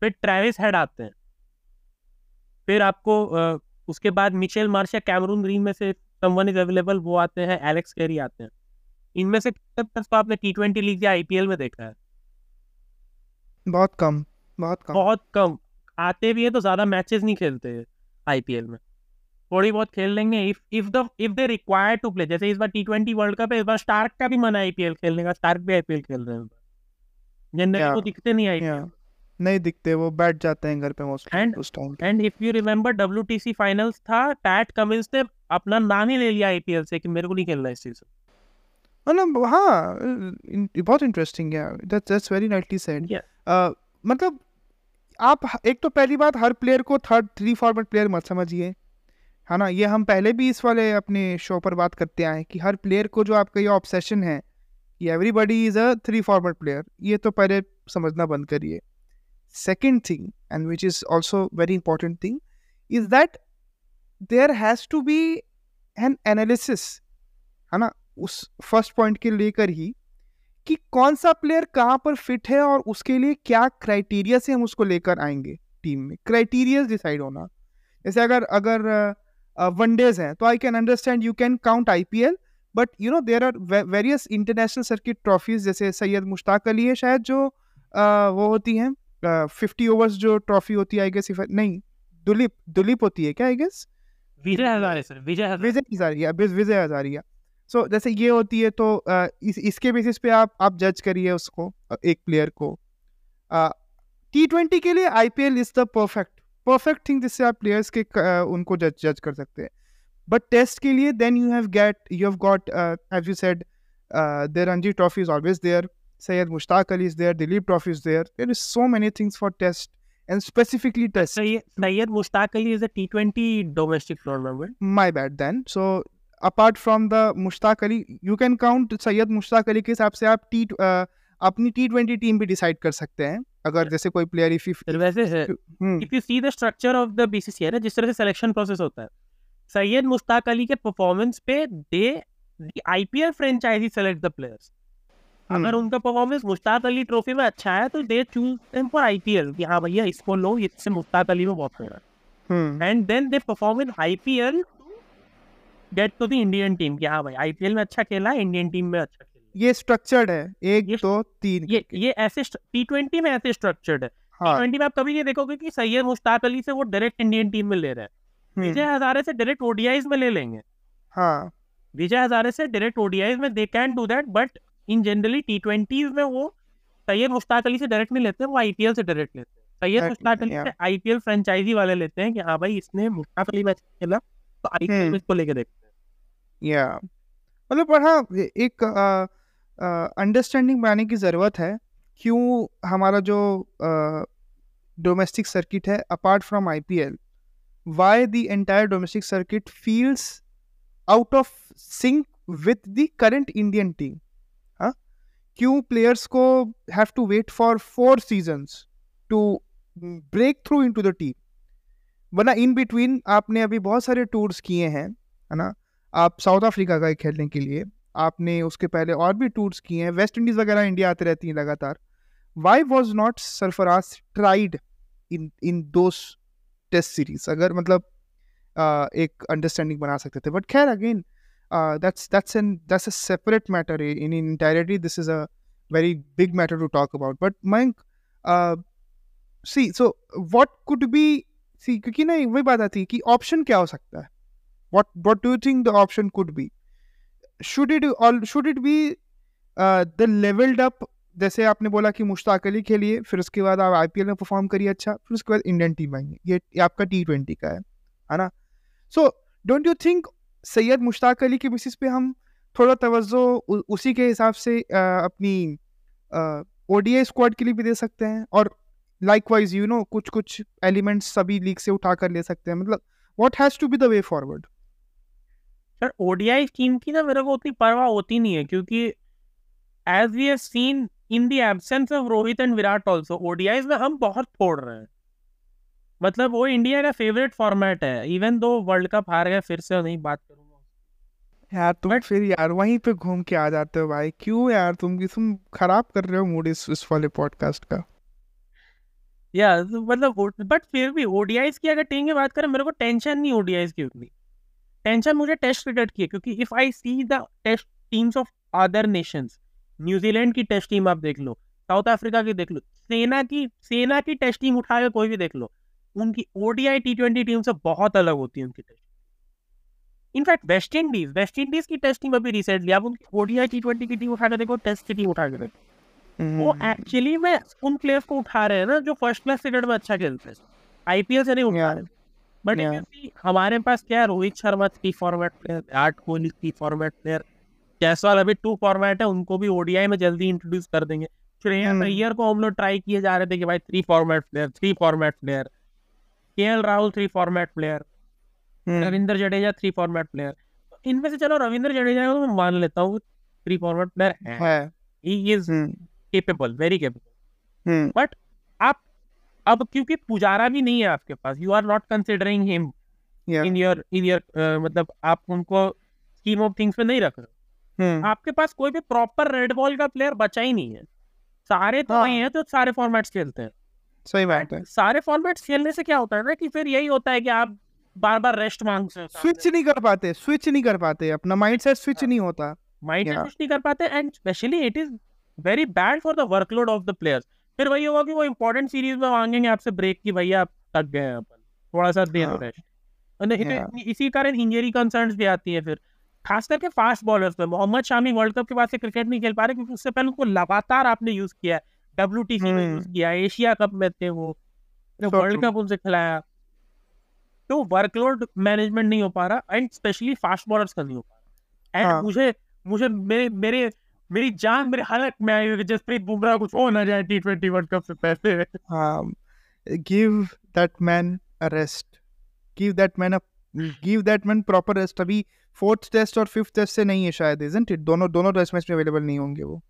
फिर ट्रेविस हेड आते हैं। फिर आपको अ, उसके बाद मिचेल मार्शा कैमरून ग्रीन में से समवन इज़ अवेलेबल वो आते हैं एलेक्स कैरी आते हैं। इनमें से कितने players को आपने टी ट्वेंटी लीग या आईपीएल में देखा है? बहुत कम बहुत कम। बहुत कम। आते भी है तो ज़्यादा मैचेस नहीं खेलते आईपीएल में। थोड़ी बहुत खेल लेंगे। If if the if they require to play जैसे इस बार टी ट्वेंटी वर्ल्ड कप है इस बार स्टार्क का भी मन है आईपीएल खेलने का। स्टार्क भी आईपीएल खेल रहे हैं जनरली Yeah. वो दिखते नहीं आईपीएल yeah. नहीं दिखते वो बैठ जाते हैं घर पे मोस्टली And- उस time and if you remember W finals था पैट कमिंस ने अपना नाम ही ले लिया आईपीएल से कि मेरे को नहीं खेलना इस सीज़न मतलब हाँ बहुत इंटरेस्टिंग है that's that's very nicely said मतलब आप एक तो पहली बात हर प्लेयर को थर्ड थ्री फॉर्मेट प्लेयर मत समझिए है ना? ये हम पहले भी इस वाले अपने शो पर बात करते आए कि हर प्लेयर को जो आपका ये ऑब्सेशन है कि everybody is a three format player ये तो पहले समझना बंद करिए। Second thing and which is also very important thing is that there has to be an analysis है ना? उस फ़र्स्ट पॉइंट के लेकर ही कि कौन सा प्लेयर कहाँ पर फिट है और उसके लिए क्या क्राइटेरिया से हम उसको लेकर आएँगे टीम में। क्राइटेरिया डिसाइड होना। जैसे अगर अगर वनडेज हैं तो I can understand you can count IPL but you know there are various international circuit trophies जैसे सैयद मुश्ताक अली है शायद जो uh, वो होती हैं। फिफ्टी ओवर्स जो ट्रॉफी होती है आई गेस नहीं दुलीप दुलीप होती है क्या I guess Vijay Hazare sir Vijay Vijay Hazaria Vijay Hazaria so so, जैसे ये होती है तो इस, इसके बेसिस पे आप आप जज करिए उसको एक प्लेयर को। टी ट्वेंटी के लिए IPL is the perfect perfect thing जिससे आप प्लेयर्स के उनको जज जज कर सकते हैं। बट टेस्ट के लिए then you have get you have got as you said there Ranji trophy is always there Syed Mushtaq Ali is there, Dilip Trophy is there. There is so many things for test and specifically test. Syed, Syed Mushtaq Ali is a T20 domestic tournament. My bad then. So apart from the Mushtaq Ali, you can count Syed Mushtaq Ali के हिसाब से आप T uh, अपनी T twenty team भी decide कर सकते हैं अगर जैसे कोई प्लेयर इफ़ वैसे if you see the structure of the BCCI ना जिस तरह से सिलेक्शन प्रोसेस होता है सैयद मुश्ताक अली के परफॉर्मेंस पे they IPL franchisee select the players अगर उनका परफॉर्मेंस मुश्ताक अली ट्रॉफी में अच्छा है तो they choose them for IPL कि हाँ भैया इसको लो इससे मुश्ताक अली में बहुत favourite and then they perform in IPL get to the Indian team कि हाँ भाई आईपीएल में अच्छा खेला इंडियन टीम में अच्छा खेला ये स्ट्रक्चर्ड है एक ये, दो तीन ये ये ऐसे टी ट्वेंटी में ऐसे स्ट्रक्चर्ड है। टी ट्वेंटी में आप कभी नहीं देखोगे कि सैयद मुश्ताक अली से वो डायरेक्ट इंडियन टीम में ले रहे हैं। विजय हजारे से डायरेक्ट ओडीआईज में ले लेंगे। हाँ। विजय हजारे से डायरेक्ट ओडीआईज में they can do that but in generally T twenties में वो सैयद मुश्ताक अली से डायरेक्ट नहीं लेते वो आईपीएल से डायरेक्ट लेते हैं। सैयद मुश्ताक अली से आईपीएल फ्रेंचाइजी वाले लेते हैं कि हाँ भाई इसने मुश्ताक अली मैच खेला तो आईपीएल में इसको लेके देखते हैं। या मतलब पर हाँ एक अंडरस्टैंडिंग बनाने की ज़रूरत है क्यों हमारा जो डोमेस्टिक सर्किट है apart from IPL why the entire domestic circuit feels out of sync with the current Indian team क्यों प्लेयर्स को have to wait for four seasons to break through into the team वरना in between आपने अभी बहुत सारे tours किए हैं है ना? आप साउथ अफ्रीका का खेलने के लिए आपने उसके पहले और भी टूर्स किए हैं वेस्ट इंडीज़ वगैरह इंडिया आते रहती हैं लगातार। Why was not Sarfaraz tried in in those test series अगर मतलब uh, एक अंडरस्टैंडिंग बना सकते थे। बट खैर again uh, that's that's an that's a separate matter in, entirety this is a very big matter to talk about but Mayank uh, see so what could be see क्योंकि ना वही बात आती है कि ऑप्शन क्या हो सकता है what what do you think the option could be should it all should it be uh, the leveled up जैसे आपने बोला कि मुश्ताक अली खेलिए फिर उसके बाद आप आईपीएल में परफॉर्म करिए अच्छा फिर उसके बाद इंडियन टीम आएँगे ये, ये आपका टी ट्वेंटी का है है ना so don't you think Syed Mushtaq Ali की बेसिस पे हम थोड़ा तवज्जो उसी के हिसाब से अपनी ओडीआई स्क्वाड के लिए भी दे सकते हैं और लाइक वाइज यू नो कुछ कुछ एलिमेंट्स सभी लीग से उठा कर ले सकते हैं। मतलब what has to be the way forward sir ODI team की ना मेरे को उतनी परवाह होती नहीं है, क्योंकि as we have seen in the absence of Rohit and Virat also ODIs में हम बहुत फोड़ रहे हैं। मतलब वो इंडिया का फेवरेट फॉर्मेट है इवन दो वर्ल्ड कप हार गए फिर से नहीं बात करूँगा। यार तुम But, फिर यार वहीं पे घूम के आ जाते हो भाई। क्यों यार? तुम की तुम खराब कर रहे हो मूड इस इस वाले पॉडकास्ट का। या मतलब बट फिर भी ओडीआईज की अगर टीम की बात करें मेरे को टेंशन नहीं ओडीआईज की उतनी। टेंशन मुझे टेस्ट क्रिकेट की है क्योंकि if I see the test teams of other nations New Zealand की टेस्ट टीम आप देख लो साउथ अफ्रीका की देख लो सेना की सेना की टेस्ट टीम उठा के कोई भी देख लो उनकी ओडीआई टी ट्वेंटी टीम से बहुत अलग होती है उनकी test. In fact West Indies West Indies की टेस्ट टीम अभी रिसेंटली आप उनकी ओडीआई टी ट्वेंटी की टीम उठा के देखो टेस्ट की टीम उठा के देखो। वो एक्चुअली हम्म। में उन प्लेयर्स को उठा रहे हैं ना जो फ़र्स्ट क्लास क्रिकेट में अच्छा खेलते हैं। आईपीएल से नहीं उठा रहे। बट हमारे पास क्या है Rohit Sharma three format player Virat Kohli three format player Jaiswal अभी टू फॉर्मेट है उनको भी ओडीआई में जल्दी इंट्रोड्यूस कर देंगे। श्रेया अय्यर को हम लोग ट्राई किए जा रहे थे कि भाई three format player three format player के Rahul three format player Ravindra Jadeja three format player इनमें से चलो रविंद्र जडेजा को मैं मान लेता हूँ थ्री फॉर्मेट प्लेयर है। ही। Is capable very capable but आप अब क्योंकि पुजारा भी नहीं है आपके पास you are not considering him in your in your मतलब आप उनको स्कीम ऑफ़ थिंग्स में नहीं रख रहे hmm. आपके पास कोई भी प्रॉपर रेड बॉल का प्लेयर बचा ही नहीं है। सारे तो हाँ. हैं तो सारे फॉर्मेट्स खेलते हैं। सही बात है। सारे फॉर्मेट्स खेलने से क्या होता है ना कि फिर यही होता है कि आप बार बार रेस्ट मांग से स्विच नहीं कर पाते स्विच नहीं कर पाते अपना माइंड सेट स्विच नहीं होता। माइंड सेट स्विच नहीं कर पाते and specially it is very bad for the workload of the players फिर वही होगा कि वो इम्पोर्टेंट सीरीज़ में मांगेंगे आपसे ब्रेक की भैया आप थक गए हैं अपन थोड़ा सा दे दो हाँ। रेस्ट. तो इसी कारण इंजरी कंसर्न्स भी आती है फिर। खास करके फास्ट बॉलर्स में मोहम्मद शामी वर्ल्ड कप के बाद से क्रिकेट नहीं खेल पा रहे क्योंकि उससे पहले उनको लगातार आपने यूज़ किया डब्ल्यूटीसी में हम्म। यूज़ किया एशिया कप में थे वो वर्ल्ड कप उनसे खिलाया। तो वर्कलोड मैनेजमेंट नहीं हो पा रहा एंड स्पेशली फास्ट बॉलर्स का नहीं हो पा रहा। एंड हाँ। मुझे मुझे मेरे मेरे मेरी जान मेरे हालत में आई हुई है जसप्रीत बुमराह कुछ हो ना जाए टी ट्वेंटी वर्ल्ड कप से पहले। um, give that man a rest give that man a give that man proper rest अभी फोर्थ टेस्ट और फिफ्थ टेस्ट से नहीं है शायद isn't it? दोनों दोनों टेस्ट मैच में अवेलेबल नहीं होंगे वो।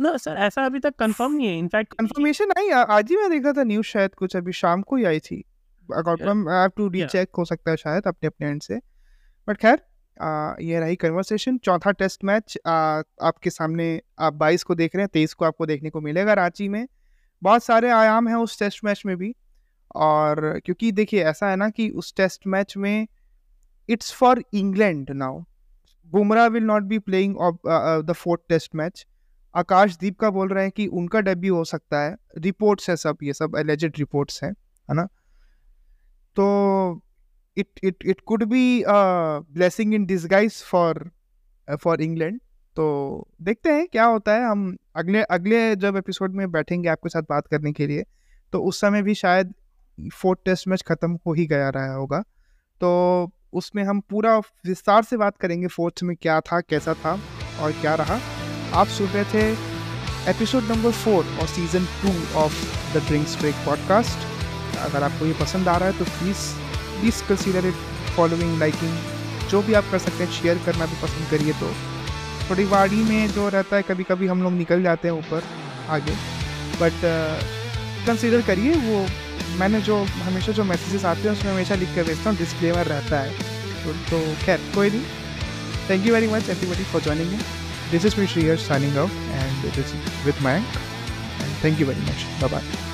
ना सर ऐसा अभी तक कंफर्म नहीं है। इनफैक्ट कंफर्मेशन आई आज ही मैं देखा था न्यूज़ शायद कुछ अभी शाम को ही आई थी। टू रीचेक हो सकता है शायद अपने अपने एंड से। बट खैर ये रही कन्वर्सेशन चौथा टेस्ट मैच आपके सामने आप 22 को देख रहे हैं तेईस को आपको देखने को मिलेगा रांची में। बहुत सारे आयाम हैं उस टेस्ट मैच में भी। और क्योंकि देखिए ऐसा है ना कि उस टेस्ट मैच में it's for England now Bumrah will not be playing the fourth test match Akashdeep का बोल रहे हैं कि उनका डेब्यू हो सकता है। रिपोर्ट्स है सब, ये सब एलिजेड रिपोर्ट्स हैं, है ना? तो it it it could be blessing in disguise for for England तो देखते हैं क्या होता है। हम अगले अगले जब एपिसोड में बैठेंगे आपके साथ बात करने के लिए तो उस समय भी शायद फोर्थ टेस्ट मैच खत्म हो ही गया रहा होगा। तो उसमें हम पूरा विस्तार से बात करेंगे फोर्थ में क्या था, कैसा था और क्या रहा। आप सुन रहे थे एपिसोड नंबर फोर और season two of the drinks break podcast अगर आपको ये पसंद आ रहा है तो please please consider it following liking जो भी आप कर सकते हैं शेयर करना भी पसंद करिए तो। थोड़ी वाड़ी में जो रहता है कभी कभी हम लोग निकल जाते हैं ऊपर आगे। बट कंसिडर करिए वो मैंने जो हमेशा जो मैसेजेस आते हैं उसमें हमेशा लिख कर भेजता हूँ डिस्क्लेमर रहता है। तो, तो खैर कोई नहीं। Thank you very much everybody for joining me This is me signing out and it is with Mayank and thank you very much. Bye bye.